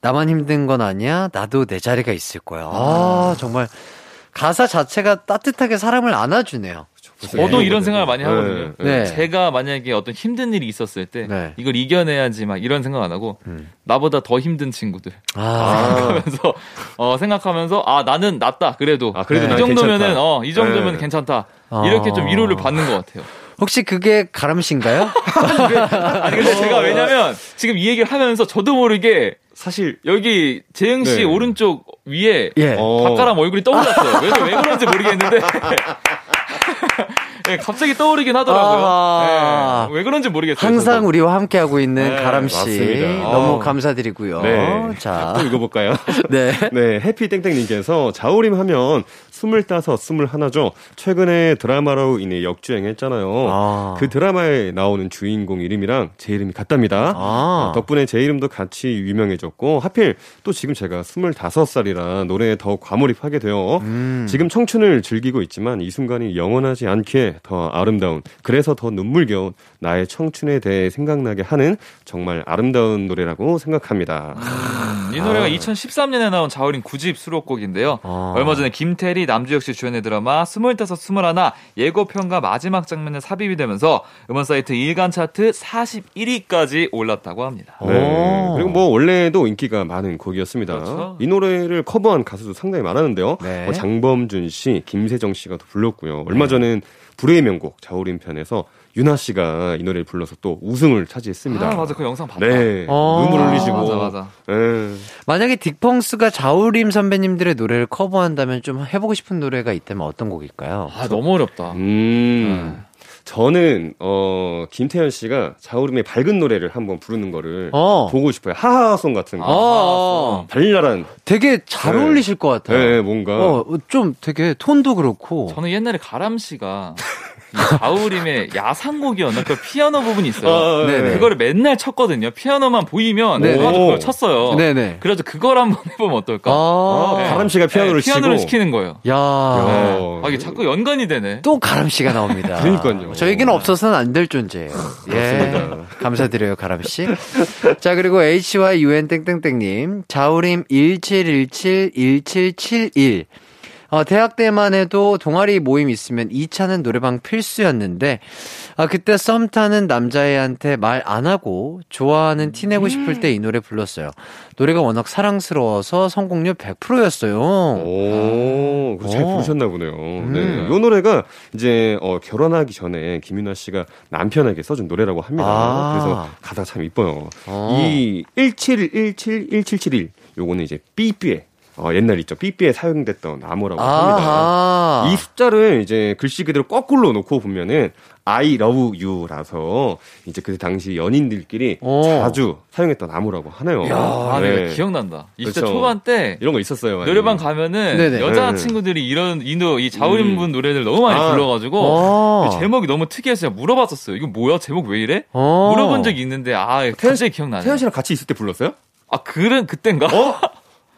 Speaker 1: 나만 힘든 건 아니야. 나도 내 자리가 있을 거야. 아, 정말 가사 자체가 따뜻하게 사람을 안아주네요.
Speaker 7: 저도
Speaker 8: 네.
Speaker 7: 이런 생각을 많이 하거든요.
Speaker 1: 네.
Speaker 7: 제가 만약에 어떤 힘든 일이 있었을 때
Speaker 1: 네.
Speaker 7: 이걸 이겨내야지 막 이런 생각 안 하고
Speaker 1: 음.
Speaker 7: 나보다 더 힘든 친구들
Speaker 1: 아,
Speaker 7: 생각하면서 어 생각하면서 아 나는 낫다 그래도
Speaker 8: 아, 그래도 이난
Speaker 7: 정도면은
Speaker 8: 괜찮다.
Speaker 7: 어이 정도면
Speaker 8: 네.
Speaker 7: 괜찮다
Speaker 1: 어.
Speaker 7: 이렇게 좀 위로를 받는 것 같아요.
Speaker 1: 혹시 그게 가람 씨인가요?
Speaker 7: 아니 근데 제가 왜냐면 지금 이 얘기를 하면서 저도 모르게
Speaker 8: 사실
Speaker 7: 여기 재영 씨
Speaker 8: 네.
Speaker 7: 오른쪽 위에
Speaker 1: 예.
Speaker 8: 어.
Speaker 7: 박가람 얼굴이 떠올랐어요. 왜, 왜 그런지 모르겠는데. 네, 갑자기 떠오르긴 하더라고요.
Speaker 1: 아.
Speaker 7: 네, 왜 그런지 모르겠어요.
Speaker 1: 항상
Speaker 7: 저도.
Speaker 1: 우리와 함께하고 있는
Speaker 7: 네,
Speaker 1: 가람 씨.
Speaker 8: 맞습니다.
Speaker 1: 너무
Speaker 8: 어.
Speaker 1: 감사드리고요.
Speaker 8: 네.
Speaker 1: 자,
Speaker 8: 또 읽어볼까요?
Speaker 1: 네.
Speaker 8: 네, 해피 땡땡님께서 자우림 하면 스물다섯, 스물하나죠. 최근에 드라마로 인해 역주행했잖아요.
Speaker 1: 아.
Speaker 8: 그 드라마에 나오는 주인공 이름이랑 제 이름이 같답니다.
Speaker 1: 아.
Speaker 8: 덕분에 제 이름도 같이 유명해졌고 하필 또 지금 제가 스물다섯 살이라 노래에 더욱 과몰입하게 되어
Speaker 1: 음.
Speaker 8: 지금 청춘을 즐기고 있지만 이 순간이 영원하지 않기에 게더 아름다운 그래서 더 눈물겨운 나의 청춘에 대해 생각나게 하는 정말 아름다운 노래라고 생각합니다.
Speaker 7: 음, 이 노래가 2013년에 나온 자우림 9집 수록곡인데요. 얼마 전에 김태리, 남주혁 씨 주연의 드라마 스물다섯 스물하나 예고편과 마지막 장면에 삽입이 되면서 음원 사이트 일간 차트 41위까지 올랐다고 합니다.
Speaker 8: 네. 그리고 뭐 원래도 인기가 많은 곡이었습니다.
Speaker 7: 그렇죠.
Speaker 8: 이 노래를 커버한 가수도 상당히 많았는데요.
Speaker 1: 네.
Speaker 8: 뭐 장범준 씨, 김세정 씨가 또 불렀고요. 얼마 전엔 불의 명곡 자우림 편에서 윤아 씨가 이 노래를 불러서 또 우승을 차지했습니다.
Speaker 7: 아, 맞아. 그 영상 봤다.
Speaker 8: 네.
Speaker 1: 어.
Speaker 8: 눈물 흘리시고.
Speaker 7: 맞아, 맞아.
Speaker 8: 네.
Speaker 1: 만약에 딕펑스가 자우림 선배님들의 노래를 커버한다면 좀 해보고 싶은 노래가 있다면 어떤 곡일까요?
Speaker 7: 아, 너무 어렵다.
Speaker 8: 음. 저는 어 김태현 씨가 자우림의 밝은 노래를 한번 부르는 거를
Speaker 1: 어.
Speaker 8: 보고 싶어요. 하하송 같은 거.
Speaker 1: 어,
Speaker 8: 발랄한.
Speaker 1: 되게 잘
Speaker 8: 네.
Speaker 1: 어울리실 것 같아요.
Speaker 8: 네, 뭔가.
Speaker 1: 어, 좀 되게 톤도 그렇고.
Speaker 7: 저는 옛날에 가람 씨가 이 자우림의 야상곡이었나? 그 피아노 부분이 있어요.
Speaker 8: 아,
Speaker 1: 네네.
Speaker 7: 그거를 맨날 쳤거든요. 피아노만 보이면 그걸 쳤어요.
Speaker 1: 네네.
Speaker 7: 그래서 그걸 한번 해보면 어떨까?
Speaker 1: 아,
Speaker 7: 네.
Speaker 8: 가람 씨가 피아노를
Speaker 7: 네, 피아노를
Speaker 8: 치고.
Speaker 7: 시키는 거예요.
Speaker 1: 야.
Speaker 8: 어,
Speaker 7: 아, 이게 자꾸 연관이 되네.
Speaker 1: 또 가람 씨가 나옵니다.
Speaker 8: 그러니까요.
Speaker 1: 저에게는 없어서는 안 될 존재예요. 예. 감사드려요, 가람 씨. 자, 그리고 HY UN 땡땡땡님, 자우림 1717 1771. 어, 대학 때만 해도 동아리 모임 있으면 2차는 노래방 필수였는데, 아, 그때 썸 타는 남자애한테 말 안 하고 좋아하는 티 내고 싶을 때 이 노래 불렀어요. 노래가 워낙 사랑스러워서 성공률 100%였어요.
Speaker 8: 오, 그거 잘
Speaker 1: 오.
Speaker 8: 부르셨나 보네요.
Speaker 1: 음.
Speaker 8: 네. 이 노래가 이제 어, 결혼하기 전에 김윤아 씨가 남편에게 써준 노래라고 합니다.
Speaker 1: 아.
Speaker 8: 그래서 가사가 참 이뻐요.
Speaker 1: 어.
Speaker 8: 이17171771 요거는 이제 삐삐에 어, 옛날 있죠. 삐삐에 사용됐던 암호라고 합니다.
Speaker 1: 아하.
Speaker 8: 이 숫자를 이제 글씨 그대로 거꾸로 놓고 보면은 I love you라서 이제 그 당시 연인들끼리
Speaker 1: 오.
Speaker 8: 자주 사용했던 암호라고 하네요.
Speaker 7: 아,
Speaker 8: 네.
Speaker 7: 내가 기억난다. 20대
Speaker 8: 그렇죠.
Speaker 7: 초반 때
Speaker 8: 이런 거 있었어요. 많이.
Speaker 7: 노래방 가면은
Speaker 1: 네네.
Speaker 7: 여자 친구들이 이런 이노 이 자우림 분 노래를 너무 많이
Speaker 8: 아.
Speaker 7: 불러가지고
Speaker 1: 어.
Speaker 7: 그 제목이 너무 특이해서 제가 물어봤었어요. 이거 뭐야? 제목 왜 이래?
Speaker 1: 어.
Speaker 7: 물어본 적이 있는데 아 갑자기 기억나네.
Speaker 8: 태연 씨랑 같이 있을 때 불렀어요?
Speaker 7: 아 그런 그땐가?
Speaker 8: 어?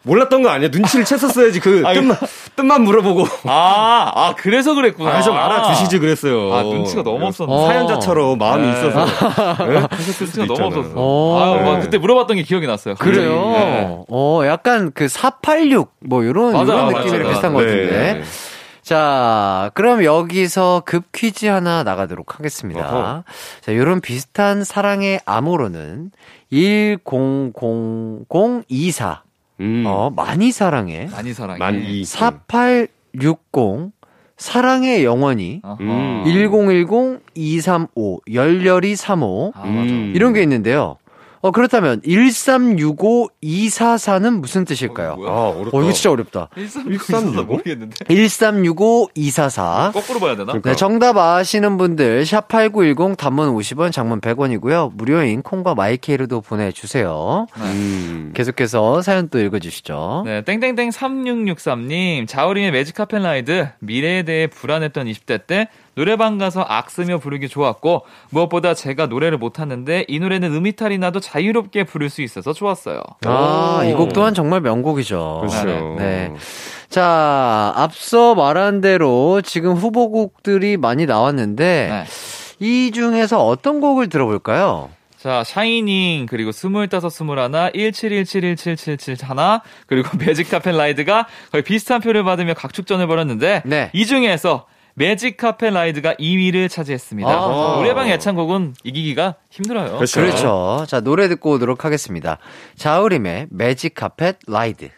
Speaker 8: 몰랐던 거 아니야? 눈치를 챘었어야지. 그 뜻만 뜻만 물어보고.
Speaker 7: 아, 아 그래서 그랬구나.
Speaker 8: 아, 좀 알아두시지 그랬어요.
Speaker 7: 아 눈치가 너무 없었네.
Speaker 1: 어.
Speaker 8: 사연자처럼 마음이 있어서. 네? 하셨을 수도
Speaker 7: 눈치가 너무. 없었어.
Speaker 1: 어.
Speaker 7: 아, 막
Speaker 8: 네.
Speaker 7: 그때 물어봤던 게 기억이 났어요.
Speaker 1: 그래요.
Speaker 7: 네.
Speaker 1: 어, 약간 그 486, 뭐,
Speaker 7: 맞아,
Speaker 1: 요런
Speaker 7: 맞아,
Speaker 1: 느낌이랑
Speaker 7: 맞아.
Speaker 1: 비슷한 것 같은데.
Speaker 8: 네.
Speaker 1: 자, 그럼 여기서 급 퀴즈 하나 나가도록 하겠습니다.
Speaker 8: 어허.
Speaker 1: 자, 요런 비슷한 사랑의 암호로는 100024.
Speaker 8: 음.
Speaker 1: 어, 많이 사랑해.
Speaker 7: 많이 사랑해.
Speaker 8: 만 이.
Speaker 1: 4860. 사랑의 영원히.
Speaker 8: 음.
Speaker 1: 1010 235. 열렬히 35.
Speaker 7: 아.
Speaker 8: 음.
Speaker 1: 이런 게 있는데요. 어, 그렇다면 1365 244는 무슨 뜻일까요?
Speaker 7: 뭐야?
Speaker 8: 아, 어렵다.
Speaker 1: 어, 이거 진짜 어렵다.
Speaker 7: 1365 모르겠는데.
Speaker 1: 1365 244.
Speaker 7: 거꾸로 봐야 되나?
Speaker 8: 그러니까.
Speaker 1: 네, 정답 아시는 분들 샵8910 단문 50원, 장문 100원이고요. 무료인 콩과 마이케이로도 보내 주세요.
Speaker 8: 음.
Speaker 1: 계속해서 사연 또 읽어 주시죠.
Speaker 7: 네, 땡땡땡 3663님, 자우림의 Magic Carpet Ride, 미래에 대해 불안했던 20대 때 노래방 가서 악 쓰며 부르기 좋았고, 무엇보다 제가 노래를 못하는데 이 노래는 음이탈이 나도 자유롭게 부를 수 있어서 좋았어요.
Speaker 1: 아,
Speaker 8: 오.
Speaker 1: 이곡 또한 정말 명곡이죠.
Speaker 8: 그렇죠.
Speaker 1: 네. 자, 앞서 말한 대로 지금 후보곡들이 많이 나왔는데
Speaker 7: 네.
Speaker 1: 이 중에서 어떤 곡을 들어볼까요?
Speaker 7: 자, Shining, 그리고 스물다섯, 스물하나, 17171777 하나, 그리고 Magic Carpet Ride가 거의 비슷한 표를 받으며 각축전을 벌였는데,
Speaker 1: 네.
Speaker 7: 이 중에서 Magic Carpet Ride가 2위를 차지했습니다.
Speaker 1: 아하.
Speaker 7: 노래방 애창곡은 이기기가 힘들어요.
Speaker 8: 그렇죠.
Speaker 1: 그렇죠. 자, 노래 듣고 오도록 하겠습니다. 자우림의 Magic Carpet Ride.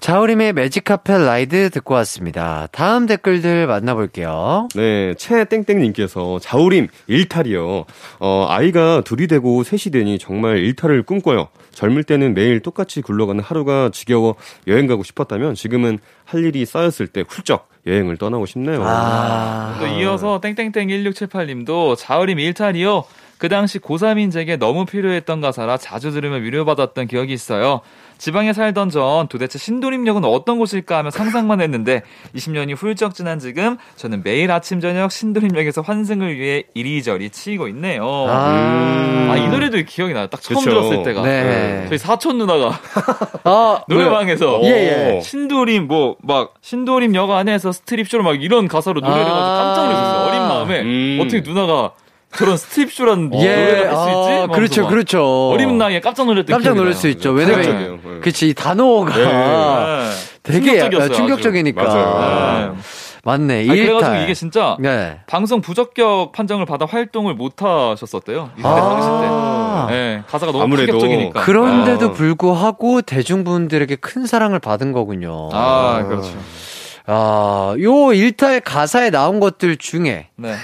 Speaker 1: 자우림의 Magic Carpet Ride 듣고 왔습니다. 다음 댓글들 만나볼게요.
Speaker 8: 네, 최땡땡님께서 자우림 일탈이요. 어, 아이가 둘이 되고 셋이 되니 정말 일탈을 꿈꿔요. 젊을 때는 매일 똑같이 굴러가는 하루가 지겨워 여행 가고 싶었다면 지금은 할 일이 쌓였을 때 훌쩍 여행을 떠나고 싶네요.
Speaker 1: 아,
Speaker 7: 또 이어서 땡땡땡 1678님도 자우림 일탈이요. 그 당시 고3인 제게 너무 필요했던 가사라 자주 들으며 위로받았던 기억이 있어요. 지방에 살던 전 도대체 신도림역은 어떤 곳일까 하며 상상만 했는데 20년이 훌쩍 지난 지금 저는 매일 아침 저녁 신도림역에서 환승을 위해 이리저리 치이고 있네요.
Speaker 1: 아,
Speaker 7: 아, 이 노래도 기억이 나요. 딱 처음
Speaker 8: 그쵸.
Speaker 7: 들었을 때가.
Speaker 1: 네.
Speaker 7: 저희 사촌 누나가
Speaker 1: 아,
Speaker 7: 노래방에서
Speaker 1: 예, 예.
Speaker 7: 신도림 뭐 막 신도림 역 안에서 스트립쇼로 막 이런 가사로 노래를
Speaker 1: 아.
Speaker 7: 해가지고 깜짝 놀랐었어요. 어린 마음에. 음. 어떻게 누나가 저런 스트립쇼라는
Speaker 1: 예,
Speaker 7: 노래를 할수 있지?
Speaker 1: 아, 그렇죠,
Speaker 7: 막
Speaker 1: 그렇죠.
Speaker 7: 어린 나이에 깜짝 놀랐던
Speaker 1: 깜짝 놀랄. 수 있죠. 왜냐면.
Speaker 8: 네.
Speaker 1: 그치, 이 단어가
Speaker 7: 네.
Speaker 1: 되게
Speaker 7: 충격적이었어요,
Speaker 1: 충격적이니까.
Speaker 8: 맞아요.
Speaker 7: 네.
Speaker 1: 맞네,
Speaker 7: 아니, 그래가지고. 이게 진짜
Speaker 1: 네.
Speaker 7: 방송 부적격 판정을 받아 활동을 못 하셨었대요. 이때
Speaker 1: 아.
Speaker 7: 당시 때. 네, 가사가 너무
Speaker 8: 아무래도
Speaker 7: 파격적이니까.
Speaker 1: 그런데도
Speaker 8: 아.
Speaker 1: 불구하고 대중분들에게 큰 사랑을 받은 거군요.
Speaker 7: 아, 그렇죠.
Speaker 1: 아, 요 일탈 가사에 나온 것들 중에,
Speaker 7: 네.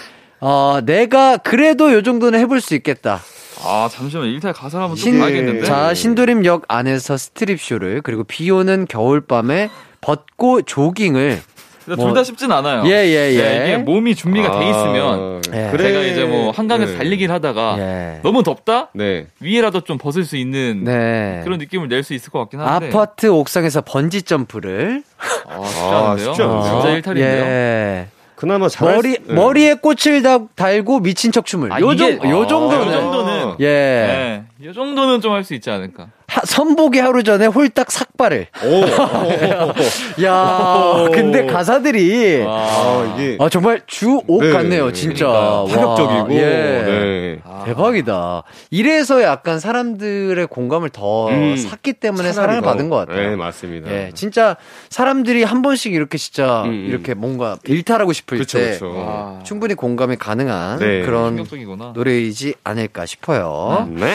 Speaker 1: 어, 내가 그래도 요 정도는 해볼 수 있겠다.
Speaker 7: 아, 잠시만. 일탈 가사를 한번 좀
Speaker 1: 신,
Speaker 7: 봐야겠는데.
Speaker 1: 자, 신도림역 안에서 스트립 쇼를, 그리고 비 오는 겨울밤에 벗고 조깅을, 뭐-
Speaker 7: 둘다 쉽진 않아요.
Speaker 1: 예, 예, 예.
Speaker 7: 네, 이게 몸이 준비가 돼 있으면
Speaker 1: 예.
Speaker 8: 그래.
Speaker 7: 제가 이제 뭐 한강에서
Speaker 8: 네.
Speaker 7: 달리기를 하다가
Speaker 1: 예.
Speaker 7: 너무 덥다?
Speaker 8: 네.
Speaker 7: 위에라도 좀 벗을 수 있는
Speaker 1: 네.
Speaker 7: 그런 느낌을 낼 수 있을 것 같긴 한데.
Speaker 1: 아파트 옥상에서 번지 점프를
Speaker 7: 아, 쉽지
Speaker 8: 아,
Speaker 7: 않은데요?
Speaker 8: 쉽지 않은데요?
Speaker 7: 진짜 일탈인데요.
Speaker 1: 예.
Speaker 8: 그나마 잘
Speaker 1: 머리 머리에 꽃을 다, 달고 미친 척 춤을.
Speaker 7: 아,
Speaker 1: 요,
Speaker 7: 이게-
Speaker 1: 정, 요
Speaker 7: 아,
Speaker 1: 정도는.
Speaker 7: 요 정도는.
Speaker 1: 예.
Speaker 7: 네. 이 정도는 좀 할 수 있지 않을까.
Speaker 1: 하- 선보기 하루 전에 홀딱 삭발을. 야, 근데 가사들이
Speaker 8: 아, 이게
Speaker 1: 아, 정말 주옥
Speaker 8: 네,
Speaker 1: 같네요, 진짜.
Speaker 7: 그러니까요.
Speaker 1: 와,
Speaker 8: 파격적이고.
Speaker 1: 예.
Speaker 8: 네.
Speaker 1: 대박이다. 이래서 약간 사람들의 공감을 더
Speaker 8: 음.
Speaker 1: 샀기 때문에 사랑을
Speaker 8: 더.
Speaker 1: 받은 것 같아요.
Speaker 8: 네, 맞습니다.
Speaker 1: 예, 진짜 사람들이 한 번씩 이렇게 진짜
Speaker 8: 음, 음.
Speaker 1: 이렇게 뭔가 일탈하고 싶을
Speaker 8: 그렇죠,
Speaker 1: 때
Speaker 8: 그렇죠.
Speaker 7: 아,
Speaker 1: 충분히 공감이 가능한
Speaker 8: 네.
Speaker 1: 그런
Speaker 7: 충격적이구나.
Speaker 1: 노래이지 않을까 싶어요.
Speaker 8: 네.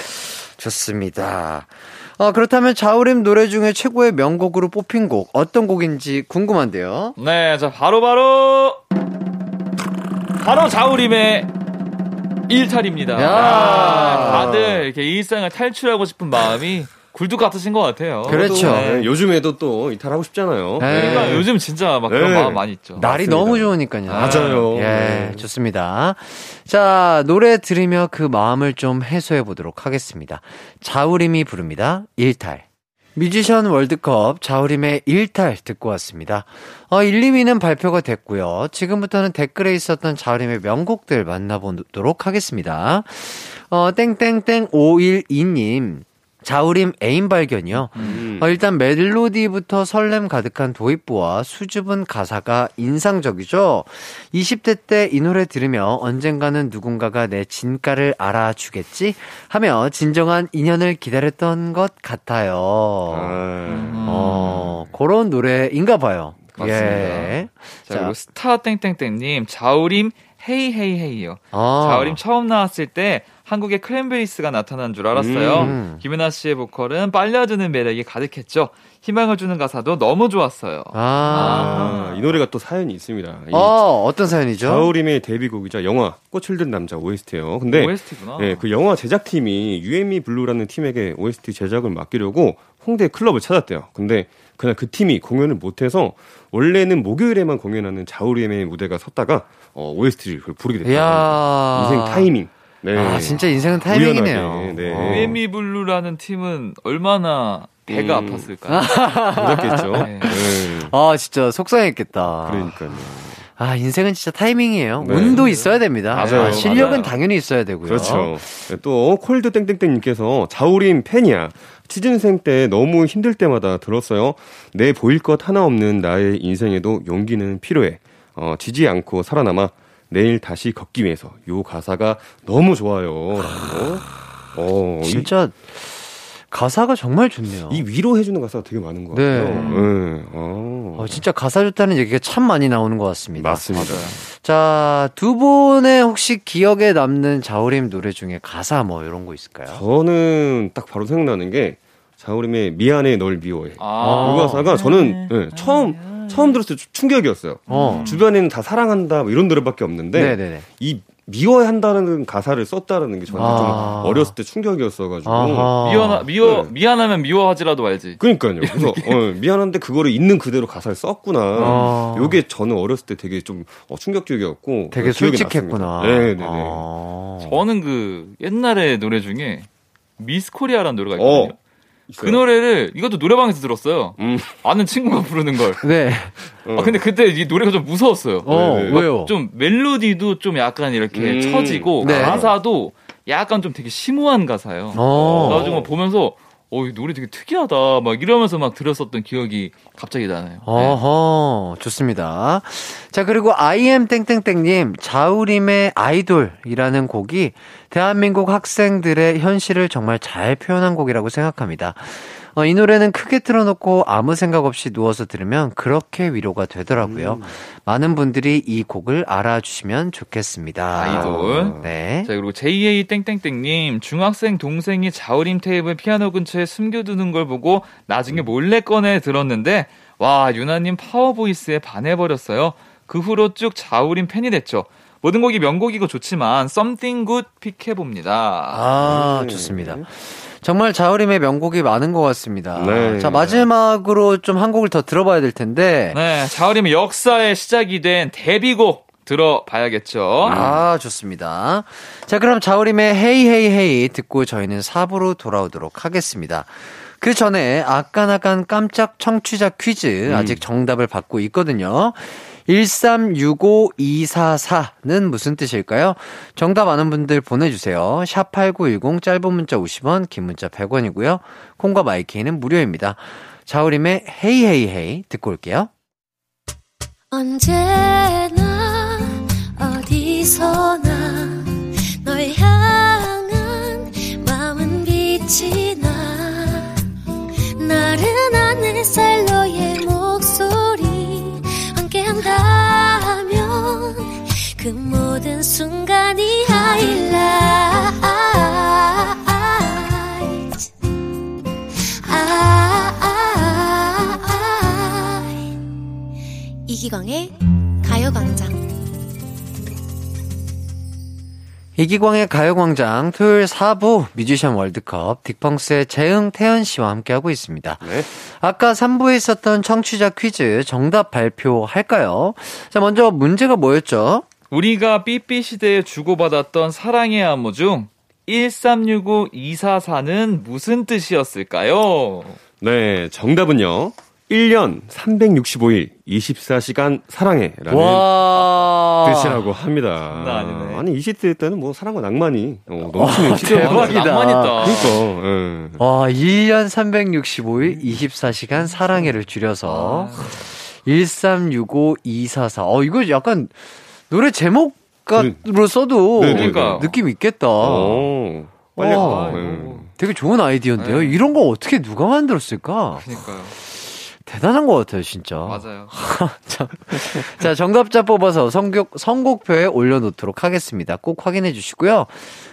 Speaker 1: 좋습니다. 어, 그렇다면 자우림 노래 중에 최고의 명곡으로 뽑힌 곡 어떤 곡인지 궁금한데요.
Speaker 7: 네, 자, 바로 바로, 바로 자우림의 일탈입니다.
Speaker 1: 야.
Speaker 7: 아, 다들 이렇게 일상을 탈출하고 싶은 마음이 굴뚝 같으신 것 같아요.
Speaker 1: 그렇죠.
Speaker 8: 네, 요즘에도 또 이탈하고 싶잖아요.
Speaker 1: 네.
Speaker 7: 그러니까 요즘 진짜 막 그런
Speaker 8: 네.
Speaker 7: 마음 많이 있죠.
Speaker 1: 날이
Speaker 8: 맞습니다.
Speaker 1: 너무 좋으니까요.
Speaker 8: 맞아요.
Speaker 1: 예,
Speaker 8: 네.
Speaker 1: 좋습니다. 자, 노래 들으며 그 마음을 좀 해소해 보도록 하겠습니다. 자우림이 부릅니다. 일탈. 뮤지션 월드컵 자우림의 일탈 듣고 왔습니다. 어, 1, 2위는 발표가 됐고요. 지금부터는 댓글에 있었던 자우림의 명곡들 만나보도록 하겠습니다. 어, 땡땡땡 512님. 자우림 애인 발견이요.
Speaker 8: 음.
Speaker 1: 어, 일단 멜로디부터 설렘 가득한 도입부와 수줍은 가사가 인상적이죠. 20대 때 이 노래 들으며 언젠가는 누군가가 내 진가를 알아주겠지 하며 진정한 인연을 기다렸던 것 같아요.
Speaker 8: 아,
Speaker 1: 어, 그런 노래인가 봐요.
Speaker 7: 맞습니다.
Speaker 1: 예.
Speaker 7: 자, 그리고 스타 땡땡땡님, 자우림 Hey Hey Hey요.
Speaker 1: 아.
Speaker 7: 자우림 처음 나왔을 때 한국의 크랜베리스가 나타난 줄 알았어요.
Speaker 1: 음.
Speaker 7: 김윤아 씨의 보컬은 빨려드는 매력이 가득했죠. 희망을 주는 가사도 너무 좋았어요.
Speaker 1: 아.
Speaker 8: 아, 이 노래가 또 사연이 있습니다. 이
Speaker 1: 어, 어떤 사연이죠?
Speaker 8: 자우림의 데뷔곡이자 영화 꽃을 든 남자 OST예요. 근데
Speaker 7: OST구나.
Speaker 8: 예, 그 영화 제작팀이 유앤미 블루라는 팀에게 OST 제작을 맡기려고 홍대 클럽을 찾았대요. 근데 그날 그 팀이 공연을 못해서 원래는 목요일에만 공연하는 자우림이 무대에 섰다가 어, OST를 부르게 됐다. 인생 타이밍. 네.
Speaker 1: 아, 진짜 인생은 타이밍이네요.
Speaker 8: 우연하게, 네.
Speaker 1: 어.
Speaker 7: 블루라는 팀은 얼마나 배가
Speaker 8: 음.
Speaker 7: 아팠을까요?
Speaker 8: 그렇겠죠.
Speaker 7: 네.
Speaker 8: 네.
Speaker 1: 아, 진짜 속상했겠다.
Speaker 8: 그러니까요.
Speaker 1: 아, 인생은 진짜 타이밍이에요.
Speaker 8: 네.
Speaker 1: 운도 있어야 됩니다.
Speaker 8: 맞아요.
Speaker 1: 아, 실력은
Speaker 7: 맞아요.
Speaker 1: 당연히 있어야 되고요.
Speaker 8: 그렇죠. 네, 또 콜드 땡땡땡 님께서 자우림 팬이야. 취준생 때 너무 힘들 때마다 들었어요. 내 보일 것 하나 없는 나의 인생에도 용기는 필요해. 어, 지지 않고 살아남아 내일 다시 걷기 위해서. 요 가사가 너무 좋아요. 라고. 어, 이,
Speaker 1: 진짜 가사가 정말 좋네요.
Speaker 8: 이 위로해주는 가사가 되게 많은 것
Speaker 1: 네.
Speaker 8: 같아요. 네. 어.
Speaker 1: 어, 진짜 가사 좋다는 얘기가 참 많이 나오는 것 같습니다.
Speaker 8: 맞습니다.
Speaker 1: 자, 두 분의 혹시 기억에 남는 자우림 노래 중에 가사 뭐 이런 거 있을까요?
Speaker 8: 저는 딱 바로 생각나는 게 자우림의 미안해 널 미워해.
Speaker 7: 아.
Speaker 8: 이 가사가 저는 예, 처음 처음 들었을 때 충격이었어요.
Speaker 1: 어.
Speaker 8: 주변에는 다 사랑한다 뭐 이런 노래밖에 없는데
Speaker 1: 네네네.
Speaker 8: 이 미워한다는 가사를 썼다는 게 저는
Speaker 1: 아.
Speaker 8: 좀 어렸을 때 충격이었어가지고
Speaker 1: 아하.
Speaker 7: 미워나, 미워,
Speaker 8: 네.
Speaker 7: 미안하면 미워하지라도 말지.
Speaker 8: 그러니까요. 그래서 어, 미안한데 그거를 있는 그대로 가사를 썼구나.
Speaker 1: 아.
Speaker 8: 요게 저는 어렸을 때 되게 좀 어, 충격적이었고
Speaker 1: 되게
Speaker 8: 어,
Speaker 1: 솔직했구나.
Speaker 8: 네네네.
Speaker 1: 아.
Speaker 7: 저는 그 옛날에 노래 중에 미스 코리아라는 노래가
Speaker 8: 어.
Speaker 7: 있거든요. 그 노래를 이것도 노래방에서 들었어요.
Speaker 8: 음.
Speaker 7: 아는 친구가 부르는 걸.
Speaker 1: 네.
Speaker 7: 아 근데 그때 이 노래가 좀 무서웠어요.
Speaker 1: 어,
Speaker 8: 네, 네.
Speaker 1: 왜요?
Speaker 7: 좀 멜로디도 좀 약간 이렇게
Speaker 8: 음.
Speaker 7: 처지고
Speaker 1: 네.
Speaker 7: 가사도 약간 좀 되게 심오한 가사예요.
Speaker 1: 어.
Speaker 7: 그래가지고 보면서 어, 이 노래 되게 특이하다. 막 이러면서 막 들었었던 기억이 갑자기 나네요.
Speaker 1: 어허, 좋습니다. 자, 그리고 IM 땡땡땡님, 자우림의 아이돌이라는 곡이 대한민국 학생들의 현실을 정말 잘 표현한 곡이라고 생각합니다. 어, 이 노래는 크게 틀어놓고 아무 생각 없이 누워서 들으면 그렇게 위로가 되더라고요. 많은 분들이 이 곡을 알아주시면 좋겠습니다.
Speaker 7: 아이돌.
Speaker 1: 네.
Speaker 7: 자, 그리고 JA 땡땡땡님, 중학생 동생이 자우림 테이블 피아노 근처에 숨겨두는 걸 보고 나중에 몰래 꺼내 들었는데, 와, 윤아님 power voice에 반해버렸어요. 그 후로 쭉 자우림 팬이 됐죠. 모든 곡이 명곡이고 좋지만, Something Good pick해봅니다.
Speaker 1: 아, 좋습니다. 정말 자우림의 명곡이 많은 것 같습니다.
Speaker 8: 네.
Speaker 1: 자, 마지막으로 좀 한 곡을 더 들어봐야 될 텐데.
Speaker 7: 네, 자우림의 역사의 시작이 된 데뷔곡 들어봐야겠죠.
Speaker 1: 아, 좋습니다. 자, 그럼 자우림의 Hey Hey Hey 듣고 저희는 4부로 돌아오도록 하겠습니다. 그 전에 아까나간 깜짝 청취자 퀴즈 아직 정답을 받고 있거든요. 1365244는 무슨 뜻일까요? 정답 아는 분들 보내주세요. 샵8910 짧은 문자 50원, 긴 문자 100원이고요. 콩과 마이케이는 무료입니다. 자우림의 헤이 헤이 헤이 듣고 올게요.
Speaker 9: 언제나 어디서나 널 향한 마음은 빛이 나 나른한 햇살 너의 그 모든 순간이 하이라이트 아, 이기광의 가요광장
Speaker 1: 이기광의 가요광장 토요일 4부 뮤지션 월드컵 딕펑스의 재흥 태연 씨와 함께하고 있습니다.
Speaker 8: 네.
Speaker 1: 아까 3부에 있었던 청취자 퀴즈 정답 발표할까요? 자, 먼저 문제가 뭐였죠?
Speaker 7: 우리가 삐삐 시대에 주고받았던 사랑의 안무 중 1365-244는 무슨 뜻이었을까요?
Speaker 8: 네, 정답은요. 1년 365일 24시간 사랑해라는
Speaker 1: 와.
Speaker 8: 뜻이라고 합니다.
Speaker 7: 아니네.
Speaker 8: 아니 20대 때는 뭐 사랑과 낭만이 어, 넘치는 시절
Speaker 1: 대박이다.
Speaker 7: 낭만 있다.
Speaker 8: 그러니까 예.
Speaker 1: 와, 1년 365일 24시간 사랑해를 줄여서 1365-244. 어, 이거 약간 노래 제목으로 써도
Speaker 8: 네,
Speaker 7: 네, 네.
Speaker 1: 느낌 있겠다.
Speaker 8: 어, 빨리
Speaker 1: 와. 되게 좋은 아이디어인데요.
Speaker 7: 네.
Speaker 1: 이런 거 어떻게 누가 만들었을까?
Speaker 7: 그러니까요.
Speaker 1: 대단한 것 같아요, 진짜.
Speaker 7: 맞아요.
Speaker 1: 자, 자, 정답자 뽑아서 선곡, 선곡표에 올려놓도록 하겠습니다. 꼭 확인해 주시고요.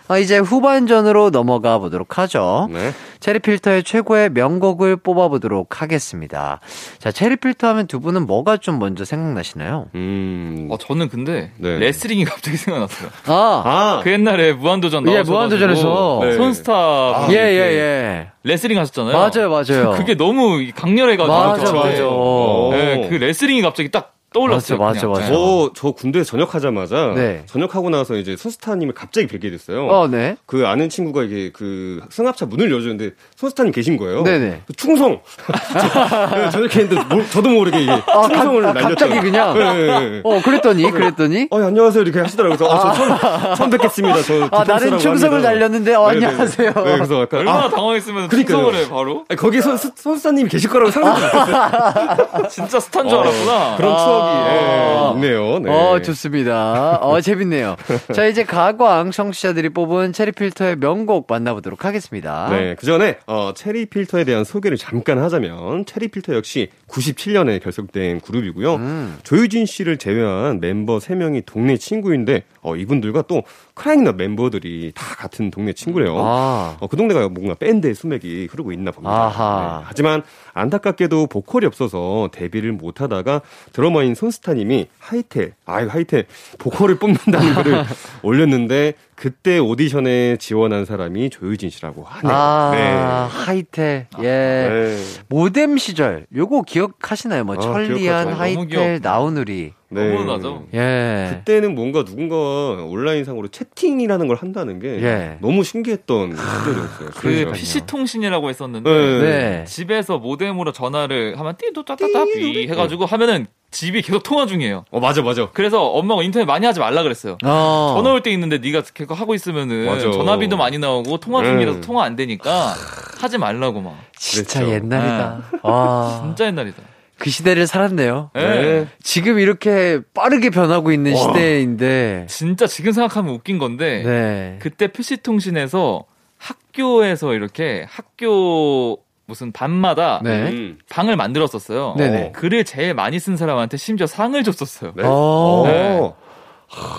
Speaker 1: 아, 이제 후반전으로 넘어가 보도록 하죠.
Speaker 8: 네.
Speaker 1: 체리필터의 최고의 명곡을 뽑아보도록 하겠습니다. 자, 체리필터 하면 두 분은 뭐가 좀 먼저 생각나시나요?
Speaker 8: 음.
Speaker 7: 어, 저는 근데
Speaker 8: 네.
Speaker 7: 레슬링이 갑자기 생각났어요.
Speaker 1: 아,
Speaker 8: 아,
Speaker 7: 그 옛날에 무한도전
Speaker 1: 예,
Speaker 7: 나오셔가지고
Speaker 1: 무한도전에서.
Speaker 8: 네.
Speaker 7: 손스타
Speaker 1: 예,
Speaker 7: 분이
Speaker 1: 예,
Speaker 7: 이렇게
Speaker 1: 예.
Speaker 7: 레슬링 하셨잖아요.
Speaker 1: 맞아요, 맞아요.
Speaker 7: 그게 너무 강렬해가지고
Speaker 1: 맞아,
Speaker 7: 저한테.
Speaker 1: 맞아.
Speaker 8: 어.
Speaker 7: 네, 그 레슬링이 갑자기 딱 떠올랐어요.
Speaker 1: 맞아. 맞아, 맞아.
Speaker 7: 네.
Speaker 8: 저, 저 군대 전역하자마자
Speaker 1: 네.
Speaker 8: 전역하고 나서 이제 손스타님을 갑자기 뵙게 됐어요.
Speaker 1: 어, 네.
Speaker 8: 그 아는 친구가 이게 그 승합차 문을 열어주는데 손스타님 계신 거예요.
Speaker 1: 네네.
Speaker 8: 충성. 저- 전역했는데 뭘- 저도 모르게 이게 충성을
Speaker 1: 아, 가-
Speaker 8: 날렸죠.
Speaker 1: 갑자기 그냥?
Speaker 8: 네, 네, 네.
Speaker 1: 어, 그랬더니, 그랬더니.
Speaker 8: 어, 예, 안녕하세요. 이렇게 하시더라고요. 그래서, 아, 저 처음, 처음 뵙겠습니다. 저.
Speaker 1: 아, 나는 충성을
Speaker 8: 합니다.
Speaker 1: 날렸는데, 어. 안녕하세요.
Speaker 8: 네, 그래서 약간.
Speaker 7: 얼마나
Speaker 8: 아,
Speaker 7: 당황했으면
Speaker 8: 그러니까요.
Speaker 7: 충성을 해 바로
Speaker 8: 아니, 거기 손, 수- 손수사님이 계실 거라고 상상했어요.
Speaker 7: 진짜 스타인 줄 알았구나.
Speaker 8: 그런 추억 이
Speaker 1: 아.
Speaker 8: 예, 있네요. 네.
Speaker 1: 어, 좋습니다. 어, 재밌네요. 자, 이제 가광 청취자들이 뽑은 체리필터의 명곡 만나보도록 하겠습니다.
Speaker 8: 네, 그 전에 어, 체리 필터에 대한 소개를 잠깐 하자면 체리 필터 역시 97년에 결성된 그룹이고요.
Speaker 1: 음.
Speaker 8: 조유진 씨를 제외한 멤버 3명이 동네 친구인데 어, 이분들과 또 크라잉넛 멤버들이 다 같은 동네 친구래요.
Speaker 1: 아.
Speaker 8: 어, 그 동네가 뭔가 밴드의 수맥이 흐르고 있나 봅니다. 네, 하지만 안타깝게도 보컬이 없어서 데뷔를 못하다가 드러머인 손스타님이 하이텔, 아유 하이텔 보컬을 뽑는다는 글을 올렸는데 그때 오디션에 지원한 사람이 조유진 씨라고 하네요.
Speaker 1: 아,
Speaker 8: 네.
Speaker 1: 하이텔. 예.
Speaker 8: 네.
Speaker 1: 모뎀 시절. 요거 기억하시나요? 뭐,
Speaker 8: 아,
Speaker 1: 천리안, 하이텔, 나우누리.
Speaker 8: 네.
Speaker 7: 너무 나죠.
Speaker 1: 예.
Speaker 8: 그때는 뭔가 누군가 온라인상으로 채팅이라는 걸 한다는 게
Speaker 1: 예.
Speaker 8: 너무 신기했던 시절이었어요.
Speaker 7: 그. PC 통신이라고 했었는데
Speaker 8: 네.
Speaker 1: 네.
Speaker 7: 집에서 모뎀으로 전화를 하면 띠도 따따따 삐 해가지고 하면은 집이 계속 통화 중이에요.
Speaker 8: 어 맞아 맞아.
Speaker 7: 그래서 엄마가 인터넷 많이 하지 말라 그랬어요.
Speaker 1: 어.
Speaker 7: 전화 올 때 있는데 네가 계속 하고 있으면은
Speaker 8: 맞아.
Speaker 7: 전화비도 많이 나오고 통화 중이라서
Speaker 8: 음.
Speaker 7: 통화 안 되니까 하지 말라고 막.
Speaker 1: 진짜. 옛날이다. 와.
Speaker 7: 진짜 옛날이다.
Speaker 1: 그 시대를 살았네요.
Speaker 7: 네.
Speaker 1: 지금 이렇게 빠르게 변하고 있는
Speaker 7: 와.
Speaker 1: 시대인데.
Speaker 7: 진짜 지금 생각하면 웃긴 건데
Speaker 1: 네.
Speaker 7: 그때 표시통신에서 학교에서 이렇게 학교 무슨 반마다
Speaker 1: 네.
Speaker 8: 음.
Speaker 7: 방을 만들었었어요.
Speaker 1: 네네.
Speaker 7: 글을 제일 많이 쓴 사람한테 심지어 상을 줬었어요.
Speaker 8: 네.
Speaker 1: 어.
Speaker 7: 네.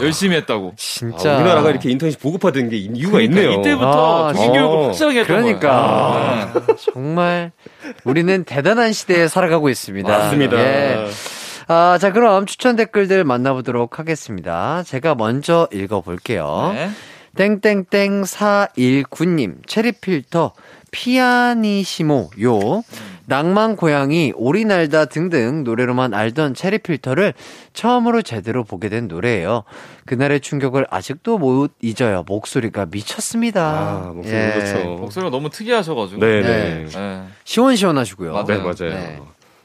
Speaker 7: 열심히 했다고.
Speaker 1: 진짜.
Speaker 8: 아, 우리나라가 이렇게 인터넷이 보급화된 게 이유가
Speaker 7: 그러니까
Speaker 8: 있네요.
Speaker 7: 이때부터
Speaker 1: 아,
Speaker 7: 교육을
Speaker 8: 어.
Speaker 7: 확실하게 했던
Speaker 1: 그러니까.
Speaker 7: 거예요. 네.
Speaker 1: 정말 우리는 대단한 시대에 살아가고 있습니다.
Speaker 8: 맞습니다.
Speaker 1: 예. 아, 자, 그럼 추천 댓글들 만나보도록 하겠습니다. 제가 먼저 읽어볼게요.
Speaker 7: 네.
Speaker 1: 땡땡땡 419님, 체리필터, 피아니시모, 요, 낭만 고양이, 오리 날다 등등 노래로만 알던 체리 필터를 처음으로 제대로 보게 된 노래예요. 그날의 충격을 아직도 못 잊어요. 목소리가 미쳤습니다.
Speaker 8: 아, 목소리
Speaker 1: 예.
Speaker 8: 그렇죠.
Speaker 7: 목소리가 너무 특이하셔가지고.
Speaker 8: 네,
Speaker 1: 네.
Speaker 8: 네.
Speaker 7: 네.
Speaker 1: 시원시원하시고요.
Speaker 7: 맞아요.
Speaker 8: 네, 맞아요.
Speaker 1: 네.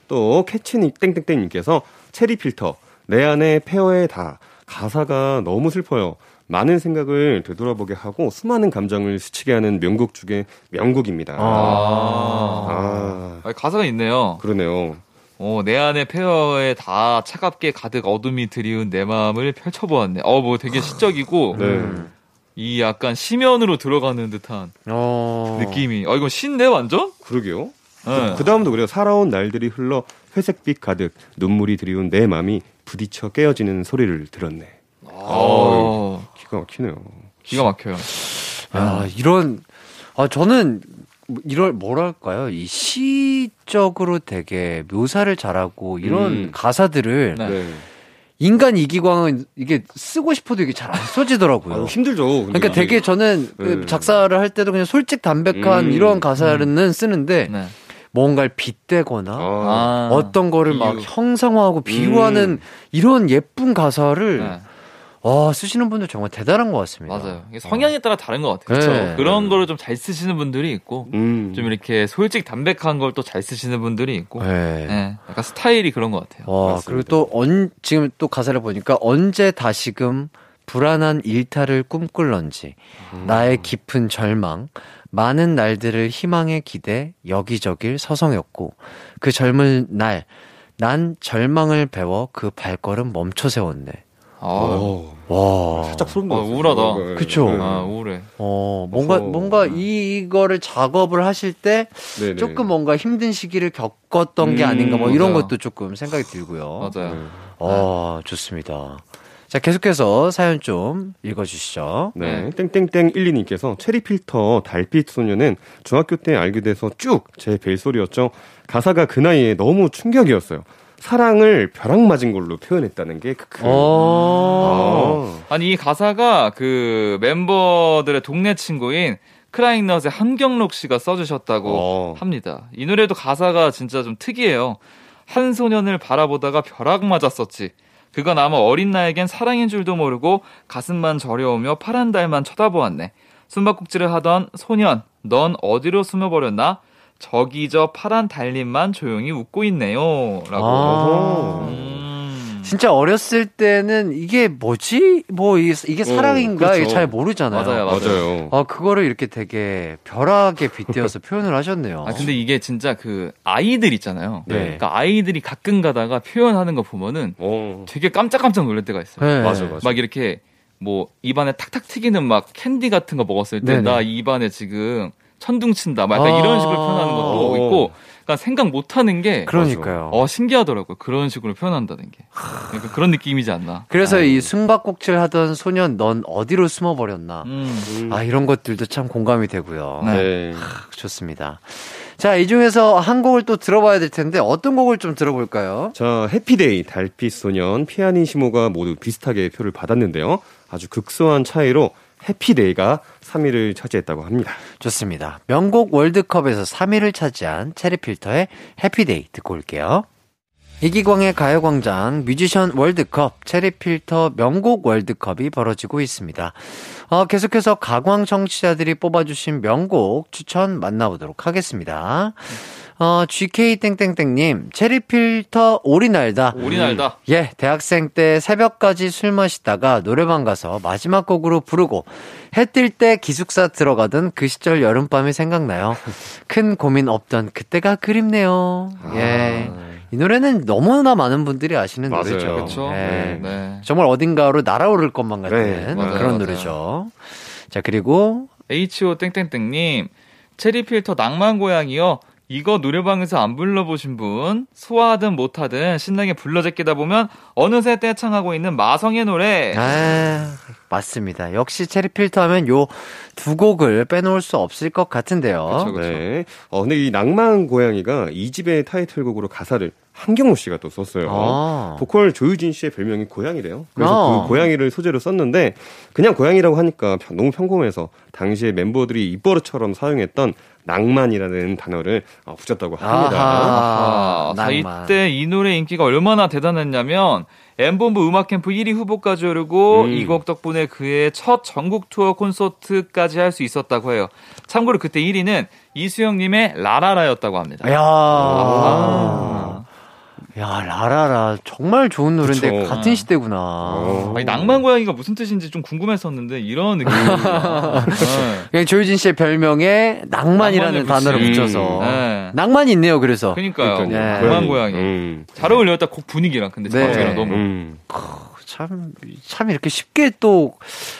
Speaker 8: 또 캐치니 땡땡땡님께서 체리 필터 내 안에 페어에 다 가사가 너무 슬퍼요. 많은 생각을 되돌아보게 하고 수많은 감정을 스치게 하는 명곡 중에 명곡입니다.
Speaker 7: 아.
Speaker 8: 아,
Speaker 7: 아, 가사가 있네요.
Speaker 8: 그러네요.
Speaker 7: 어, 내 안에 페어에 다 차갑게 가득 어둠이 드리운 내 마음을 펼쳐보았네. 어, 뭐 되게 시적이고,
Speaker 8: 네.
Speaker 7: 이 약간 심연으로 들어가는 듯한
Speaker 1: 어.
Speaker 7: 느낌이. 어, 이건 신데, 완전?
Speaker 8: 그러게요.
Speaker 7: 네.
Speaker 8: 그 다음도 그래요. 살아온 날들이 흘러 회색빛 가득 눈물이 드리운 내 마음이 부딪혀 깨어지는 소리를 들었네.
Speaker 7: 어,
Speaker 8: 기가 막히네요.
Speaker 7: 기가 막혀요.
Speaker 1: 아, 이런, 아, 저는, 이럴, 뭐랄까요. 이 시적으로 되게 묘사를 잘하고, 이런
Speaker 8: 음.
Speaker 1: 가사들을,
Speaker 7: 네.
Speaker 8: 네.
Speaker 1: 인간 이기광은 이게 쓰고 싶어도 이게 잘 안 써지더라고요.
Speaker 8: 아, 힘들죠.
Speaker 1: 그러니까 되게 저는 그
Speaker 8: 네.
Speaker 1: 작사를 할 때도 그냥 솔직 담백한
Speaker 8: 음.
Speaker 1: 이런 가사는 쓰는데,
Speaker 7: 네.
Speaker 1: 뭔가를 빗대거나,
Speaker 8: 아,
Speaker 7: 아,
Speaker 1: 어떤 거를 막
Speaker 7: 비유.
Speaker 1: 형상화하고 비유하는
Speaker 8: 음.
Speaker 1: 이런 예쁜 가사를,
Speaker 7: 네.
Speaker 1: 와, 쓰시는 분들 정말 대단한 것 같습니다.
Speaker 7: 맞아요. 이게 성향에 따라 다른 것 같아요.
Speaker 1: 그쵸.
Speaker 7: 그쵸? 그런 거를 좀 잘 쓰시는 분들이 있고,
Speaker 8: 음.
Speaker 7: 좀 이렇게 솔직 담백한 걸 또 잘 쓰시는 분들이 있고,
Speaker 1: 네.
Speaker 7: 네. 약간 스타일이 그런 것 같아요.
Speaker 1: 와,
Speaker 8: 맞습니다.
Speaker 1: 그리고 또 언, 지금 또 가사를 보니까 언제 다시금 불안한 일탈을 꿈꿀런지, 나의 깊은 절망, 많은 날들을 희망에 기대 여기저길 서성였고, 그 젊은 날, 난 절망을 배워 그 발걸음 멈춰 세웠네.
Speaker 7: 아,
Speaker 8: 어,
Speaker 1: 와.
Speaker 8: 살짝 소름
Speaker 7: 아,
Speaker 8: 돋았어요.
Speaker 7: 우울하다.
Speaker 8: 네,
Speaker 1: 그쵸.
Speaker 8: 네.
Speaker 7: 아, 우울해.
Speaker 1: 어, 뭔가,
Speaker 8: 어허.
Speaker 1: 뭔가 이, 이거를 작업을 하실 때
Speaker 8: 네네.
Speaker 1: 조금 뭔가 힘든 시기를 겪었던 게
Speaker 8: 음,
Speaker 1: 아닌가 뭐 이런
Speaker 7: 맞아요.
Speaker 1: 것도 조금 생각이 들고요.
Speaker 7: 맞아요.
Speaker 8: 네.
Speaker 1: 어, 좋습니다. 자, 계속해서 사연 좀 읽어주시죠.
Speaker 8: 네. 땡땡땡 12님께서 체리 필터 달빛 소녀는 중학교 때 알게 돼서 쭉 제 벨소리였죠. 가사가 그 나이에 너무 충격이었어요. 사랑을 벼락 맞은 걸로 표현했다는 게 크크.
Speaker 1: 어.
Speaker 8: 아.
Speaker 7: 아니 이 가사가 그 멤버들의 동네 친구인 크라잉넛의 한경록 씨가 써주셨다고
Speaker 8: 어.
Speaker 7: 합니다. 이 노래도 가사가 진짜 좀 특이해요. 한 소년을 바라보다가 벼락 맞았었지. 그건 아마 어린 나에겐 사랑인 줄도 모르고 가슴만 저려오며 파란 달만 쳐다보았네. 숨바꼭질을 하던 소년, 넌 어디로 숨어버렸나? 저기 저 파란 달님만 조용히 웃고 있네요. 라고.
Speaker 1: 아.
Speaker 7: 음.
Speaker 1: 진짜 어렸을 때는 이게 뭐지? 뭐 이게, 이게 사랑인가?
Speaker 8: 그렇죠.
Speaker 1: 이게 잘 모르잖아요.
Speaker 7: 맞아요, 맞아요.
Speaker 8: 맞아요.
Speaker 1: 아, 그거를 이렇게 되게 벼락에 빗대어서 표현을 하셨네요.
Speaker 7: 아 근데 이게 진짜 그 아이들 있잖아요.
Speaker 1: 네.
Speaker 7: 그러니까 아이들이 가끔 가다가 표현하는 거 보면은
Speaker 8: 어.
Speaker 7: 되게 깜짝깜짝 놀랄 때가 있어요.
Speaker 1: 네.
Speaker 8: 맞아, 맞아.
Speaker 7: 막 이렇게 뭐 입안에 탁탁 튀기는 막 캔디 같은 거 먹었을 때. 나 입안에 지금 천둥 친다. 막 약간
Speaker 1: 아.
Speaker 7: 이런 식으로 표현하는 것도
Speaker 8: 어.
Speaker 7: 있고, 그러니까 생각 못하는 게
Speaker 1: 그러니까요.
Speaker 7: 어 신기하더라고요. 그런 식으로 표현한다는 게 그러니까 그런 느낌이지 않나.
Speaker 1: 그래서 이 숨바꼭질 하던 소년 넌 어디로 숨어버렸나?
Speaker 7: 음.
Speaker 1: 아, 이런 것들도 참 공감이 되고요.
Speaker 8: 네.
Speaker 1: 좋습니다. 자, 이 중에서 한 곡을 또 들어봐야 될 텐데 어떤 곡을 좀 들어볼까요?
Speaker 8: 자, 해피데이, 달빛 소년, 피아니시모가 모두 비슷하게 표를 받았는데요. 아주 극소한 차이로 해피데이가 3위를 차지했다고 합니다.
Speaker 1: 좋습니다. 명곡 월드컵에서 3위를 차지한 체리필터의 해피데이 듣고 올게요. 이기광의 가요광장 뮤지션 월드컵 체리필터 명곡 월드컵이 벌어지고 있습니다. 어, 계속해서 가광 청취자들이 뽑아주신 명곡 추천 만나보도록 하겠습니다. 어, GK땡땡땡님, 체리 필터 오리 날다.
Speaker 7: 오리 날다.
Speaker 1: 예, 대학생 때 새벽까지 술 마시다가 노래방 가서 마지막 곡으로 부르고 해 뜰 때 기숙사 들어가던 그 시절 여름밤이 생각나요. 큰 고민 없던 그때가 그립네요. 예. 이 노래는 너무나 많은 분들이 아시는
Speaker 8: 맞아요.
Speaker 1: 노래죠.
Speaker 7: 그렇죠.
Speaker 1: 예.
Speaker 7: 네.
Speaker 1: 정말 어딘가로 날아오를 것만 같은
Speaker 8: 네,
Speaker 7: 맞아요,
Speaker 1: 그런
Speaker 7: 맞아요.
Speaker 1: 노래죠. 자, 그리고
Speaker 7: H.O. 땡땡땡 님, 체리 필터 낭만 고양이요. 이거 노래방에서 안 불러보신 분, 소화하든 못하든 신나게 불러 제끼다 보면 어느새 떼창하고 있는 마성의 노래.
Speaker 1: 아, 맞습니다. 역시 체리 필터 하면 요 두 곡을 빼놓을 수 없을 것 같은데요.
Speaker 7: 그쵸, 그쵸.
Speaker 8: 네. 어, 근데 이 낭만 고양이가 2집의 타이틀곡으로 가사를 한경호 씨가 또 썼어요.
Speaker 1: 아.
Speaker 8: 보컬 조유진 씨의 별명이 고양이래요. 그래서
Speaker 1: 아.
Speaker 8: 그 고양이를 소재로 썼는데 그냥 고양이라고 하니까 평- 너무 평범해서 당시에 멤버들이 입버릇처럼 사용했던 낭만이라는 단어를 어, 붙였다고 합니다.
Speaker 1: 아하.
Speaker 7: 아, 자,
Speaker 1: 낭만.
Speaker 7: 이때 이 노래 인기가 얼마나 대단했냐면 엠본부 음악캠프 1위 후보까지 오르고
Speaker 8: 음.
Speaker 7: 이곡 덕분에 그의 첫 전국 투어 콘서트까지 할 수 있었다고 해요. 참고로 그때 1위는 이수영님의 라라라였다고 합니다.
Speaker 1: 야,
Speaker 7: 아.
Speaker 1: 야, 라라라. 정말 좋은 노래인데
Speaker 8: 그쵸.
Speaker 1: 같은 시대구나.
Speaker 8: 어.
Speaker 7: 아니, 낭만 고양이가 무슨 뜻인지 좀 궁금했었는데 이런 느낌입니다. 네.
Speaker 1: 그냥 조유진 씨의 별명에 낭만이라는 단어를. 붙여서.
Speaker 7: 네.
Speaker 1: 낭만이 있네요, 그래서.
Speaker 7: 그러니까요.
Speaker 1: 그러니까요.
Speaker 7: 낭만 고양이.
Speaker 8: 음.
Speaker 7: 잘 어울렸다 곡 분위기랑 근데
Speaker 1: 네.
Speaker 7: 저랑 너무
Speaker 8: 음.
Speaker 1: 참, 참 이렇게 쉽게 또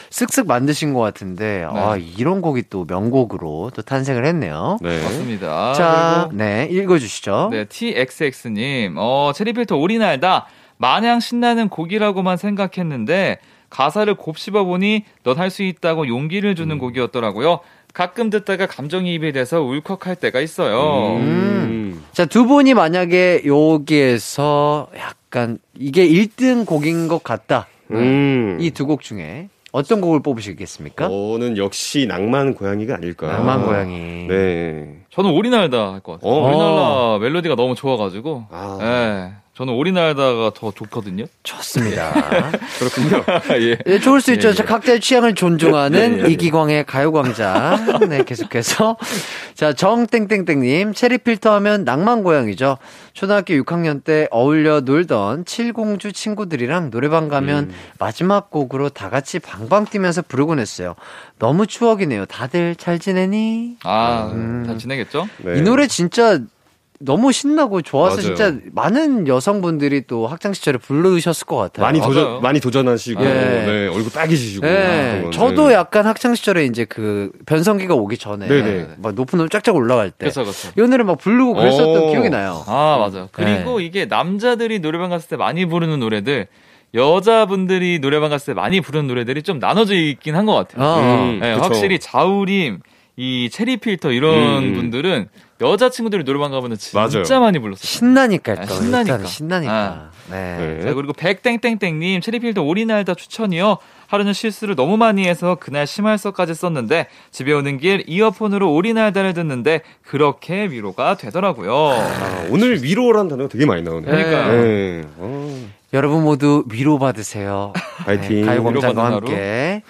Speaker 1: 쓱쓱 만드신 것 같은데, 아, 이런 곡이 또 명곡으로 또 탄생을 했네요.
Speaker 8: 네.
Speaker 7: 맞습니다.
Speaker 1: 자,
Speaker 7: 그리고
Speaker 1: 네, 읽어주시죠.
Speaker 7: 네, TXX님, 어, 체리필터 오리날다. 마냥 신나는 곡이라고만 생각했는데, 가사를 곱씹어 보니 넌 할 수 있다고 용기를 주는 곡이었더라고요. 가끔 듣다가 감정이입이 돼서 울컥할 때가 있어요.
Speaker 8: 음.
Speaker 1: 자, 두 분이 만약에 여기에서 약간 이게 1등 곡인 것 같다.
Speaker 8: 음.
Speaker 1: 이 두 곡 중에 어떤 곡을 뽑으시겠습니까?
Speaker 8: 저는 역시 낭만 고양이가 아닐까.
Speaker 1: 낭만 고양이.
Speaker 8: 네.
Speaker 7: 저는 오리날다 할 것 같아요.
Speaker 8: 어.
Speaker 7: 오리날다 멜로디가 너무 좋아가지고,
Speaker 8: 아.
Speaker 7: 예, 저는 오리날다가 더 좋거든요.
Speaker 1: 좋습니다.
Speaker 8: 그렇군요.
Speaker 7: 예.
Speaker 1: 예, 좋을 수 있죠.
Speaker 7: 예, 예.
Speaker 1: 자, 각자의 취향을 존중하는
Speaker 7: 예, 예, 예.
Speaker 1: 이기광의 가요광장. 네, 계속해서. 자, 정땡땡땡님, 체리필터 하면 낭만 고양이죠. 초등학교 6학년 때 어울려 놀던 칠공주 친구들이랑 노래방 가면 마지막 곡으로 다 같이 방방 뛰면서 부르곤 했어요. 너무 추억이네요. 다들 잘 지내니?
Speaker 7: 아,
Speaker 1: 음.
Speaker 7: 잘 지내겠죠?
Speaker 8: 네.
Speaker 1: 이 노래 진짜 너무 신나고 좋아서
Speaker 8: 맞아요.
Speaker 1: 진짜 많은 여성분들이 또 학창 시절에 부르셨을 것 같아요.
Speaker 8: 많이
Speaker 7: 맞아요.
Speaker 8: 도전 많이 도전하시고
Speaker 1: 예.
Speaker 8: 네, 얼굴 빨개지시고
Speaker 1: 네,
Speaker 8: 그런
Speaker 1: 저도
Speaker 8: 거는.
Speaker 1: 약간 학창 시절에 이제 그 변성기가 오기 전에
Speaker 8: 네네.
Speaker 1: 막 높은 놈 쫙쫙 올라갈 때
Speaker 7: 그렇죠, 그렇죠.
Speaker 1: 이 노래 막 부르고 그랬었던
Speaker 8: 오.
Speaker 1: 기억이 나요.
Speaker 7: 아, 맞아요. 그리고 이게 남자들이 노래방 갔을 때 많이 부르는 노래들, 여자분들이 노래방 갔을 때 많이 부르는 노래들이 좀 나눠져 있긴 한 것 같아요.
Speaker 1: 어.
Speaker 8: 음,
Speaker 7: 네,
Speaker 8: 그쵸.
Speaker 7: 확실히 자우림, 이 체리 필터 이런
Speaker 8: 음.
Speaker 7: 분들은 여자 친구들이 노래방 가면 진짜
Speaker 8: 맞아요.
Speaker 7: 많이 불렀어요.
Speaker 1: 신나니까
Speaker 7: 아,
Speaker 1: 또
Speaker 7: 신나니까.
Speaker 1: 일단은 신나니까. 네.
Speaker 8: 네.
Speaker 7: 자, 그리고 백땡땡땡님, 체리필터 오리날다 추천이요. 하루는 실수를 너무 많이 해서 그날 심할서까지 썼는데 집에 오는 길 이어폰으로 오리날다를 듣는데 그렇게 위로가 되더라고요.
Speaker 8: 아, 오늘 위로라는 단어가 되게 많이 나오네요.
Speaker 7: 그러니까요.
Speaker 8: 네. 어,
Speaker 1: 여러분 모두 위로 받으세요.
Speaker 8: 파이팅.
Speaker 1: 네, 가요광장과 함께.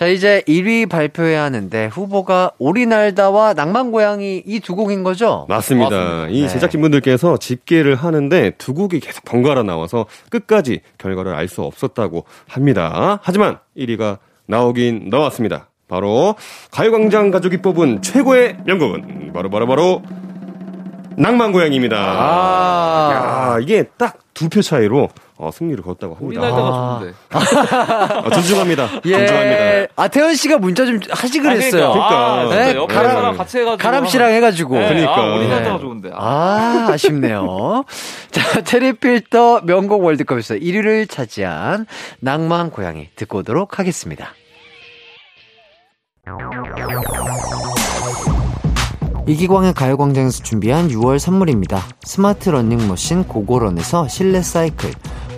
Speaker 1: 자, 이제 1위 발표해야 하는데 후보가 오리날다와 낭만고양이 이 두 곡인 거죠?
Speaker 8: 맞습니다.
Speaker 7: 맞습니다.
Speaker 8: 이
Speaker 1: 네.
Speaker 8: 제작진분들께서 집계를 하는데 두 곡이 계속 번갈아 나와서 끝까지 결과를 알 수 없었다고 합니다. 하지만 1위가 나오긴 나왔습니다. 바로 가요광장 가족이 뽑은 최고의 명곡은 바로 바로 바로 낭만고양이입니다.
Speaker 1: 아.
Speaker 8: 야, 이게 딱 두 표 차이로 어, 승리를 거뒀다고 합니다.
Speaker 7: 오리날다가
Speaker 1: 아.
Speaker 7: 좋은데.
Speaker 8: 아, 존중합니다.
Speaker 1: 예.
Speaker 8: 존중합니다.
Speaker 1: 아, 태현 씨가 문자 좀 하시
Speaker 7: 아,
Speaker 1: 그랬어요.
Speaker 7: 아, 진짜
Speaker 1: 네,
Speaker 7: 옆에
Speaker 1: 가람-
Speaker 7: 사람 같이 해가지고.
Speaker 1: 가람 씨랑 해가지고.
Speaker 7: 네,
Speaker 8: 그러니까.
Speaker 7: 아, 오리날다가
Speaker 1: 네.
Speaker 7: 좋은데. 아.
Speaker 1: 아, 아쉽네요. 자, 체리필터 명곡 월드컵에서 1위를 차지한 낭만 고양이 듣고 오도록 하겠습니다. 이기광의 가요광장에서 준비한 6월 선물입니다. 스마트 러닝머신 고고런에서 실내 사이클,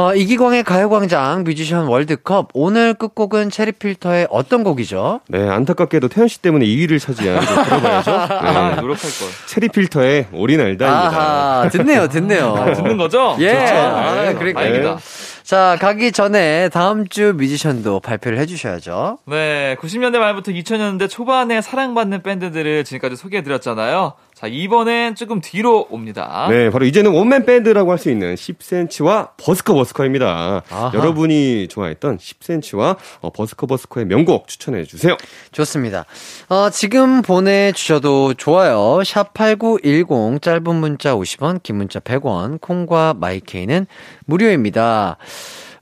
Speaker 1: 어, 이기광의 가요광장 뮤지션 월드컵 오늘 끝곡은 체리필터의 어떤 곡이죠?
Speaker 8: 네, 안타깝게도 태연 씨 때문에 2위를 차지한 거 들어봐야죠.
Speaker 7: 아,
Speaker 8: 네.
Speaker 7: 노력할 걸.
Speaker 8: 체리필터의 오리날다입니다.
Speaker 1: 아하, 듣네요, 듣네요.
Speaker 7: 아, 듣는 거죠?
Speaker 1: 예.
Speaker 7: 좋죠.
Speaker 1: 아,
Speaker 7: 네,
Speaker 1: 그러니까요.
Speaker 7: 다행이다.
Speaker 1: 자, 가기 전에 다음 주 뮤지션도 발표를 해주셔야죠.
Speaker 7: 네, 90년대 말부터 2000년대 초반에 사랑받는 밴드들을 지금까지 소개해드렸잖아요. 자, 이번엔 조금 뒤로 옵니다.
Speaker 8: 네, 바로 이제는 원맨 밴드라고 할 수 있는 10cm와 버스커 버스커입니다.
Speaker 1: 아하.
Speaker 8: 여러분이 좋아했던 10cm와 어, 버스커 버스커의 명곡 추천해 주세요.
Speaker 1: 좋습니다. 어, 지금 보내주셔도 좋아요. 샵 8910 짧은 문자 50원, 긴 문자 100원, 콩과 마이케이는 무료입니다.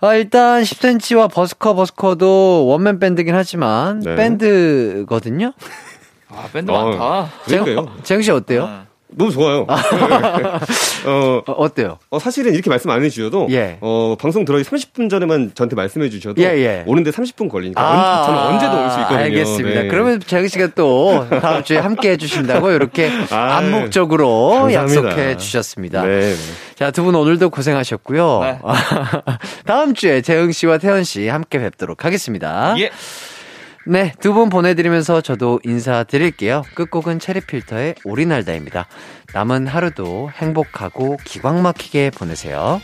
Speaker 1: 아, 일단 10cm와 버스커 버스커도 원맨 밴드긴 하지만
Speaker 8: 네.
Speaker 1: 밴드거든요.
Speaker 7: 아, 밴드
Speaker 8: 어,
Speaker 7: 많다.
Speaker 8: 그러니까요.
Speaker 1: 재영 씨 어때요?
Speaker 7: 아,
Speaker 8: 너무 좋아요. 어,
Speaker 1: 어, 어 때요?
Speaker 8: 어, 사실은 이렇게 말씀 안 해주셔도
Speaker 1: 예.
Speaker 8: 어, 방송 들어기 30분 전에만 저한테 말씀해 주셔도
Speaker 1: 예, 예.
Speaker 8: 오는데 30분 걸리니까 언- 저는 언제도 올수 있거든요.
Speaker 1: 알겠습니다.
Speaker 8: 네.
Speaker 1: 그러면 재영 씨가 또 다음 주에 함께 해주신다고 이렇게
Speaker 8: 아,
Speaker 1: 암묵적으로
Speaker 8: 감사합니다.
Speaker 1: 약속해 주셨습니다.
Speaker 8: 네, 네.
Speaker 1: 자, 두 분 오늘도 고생하셨고요.
Speaker 7: 네.
Speaker 1: 다음 주에 재흥 씨와 태연 씨 함께 뵙도록 하겠습니다.
Speaker 7: 예.
Speaker 1: 네, 두 분 보내드리면서 저도 인사드릴게요. 끝곡은 체리필터의 오리날다입니다. 남은 하루도 행복하고 기광 막히게 보내세요.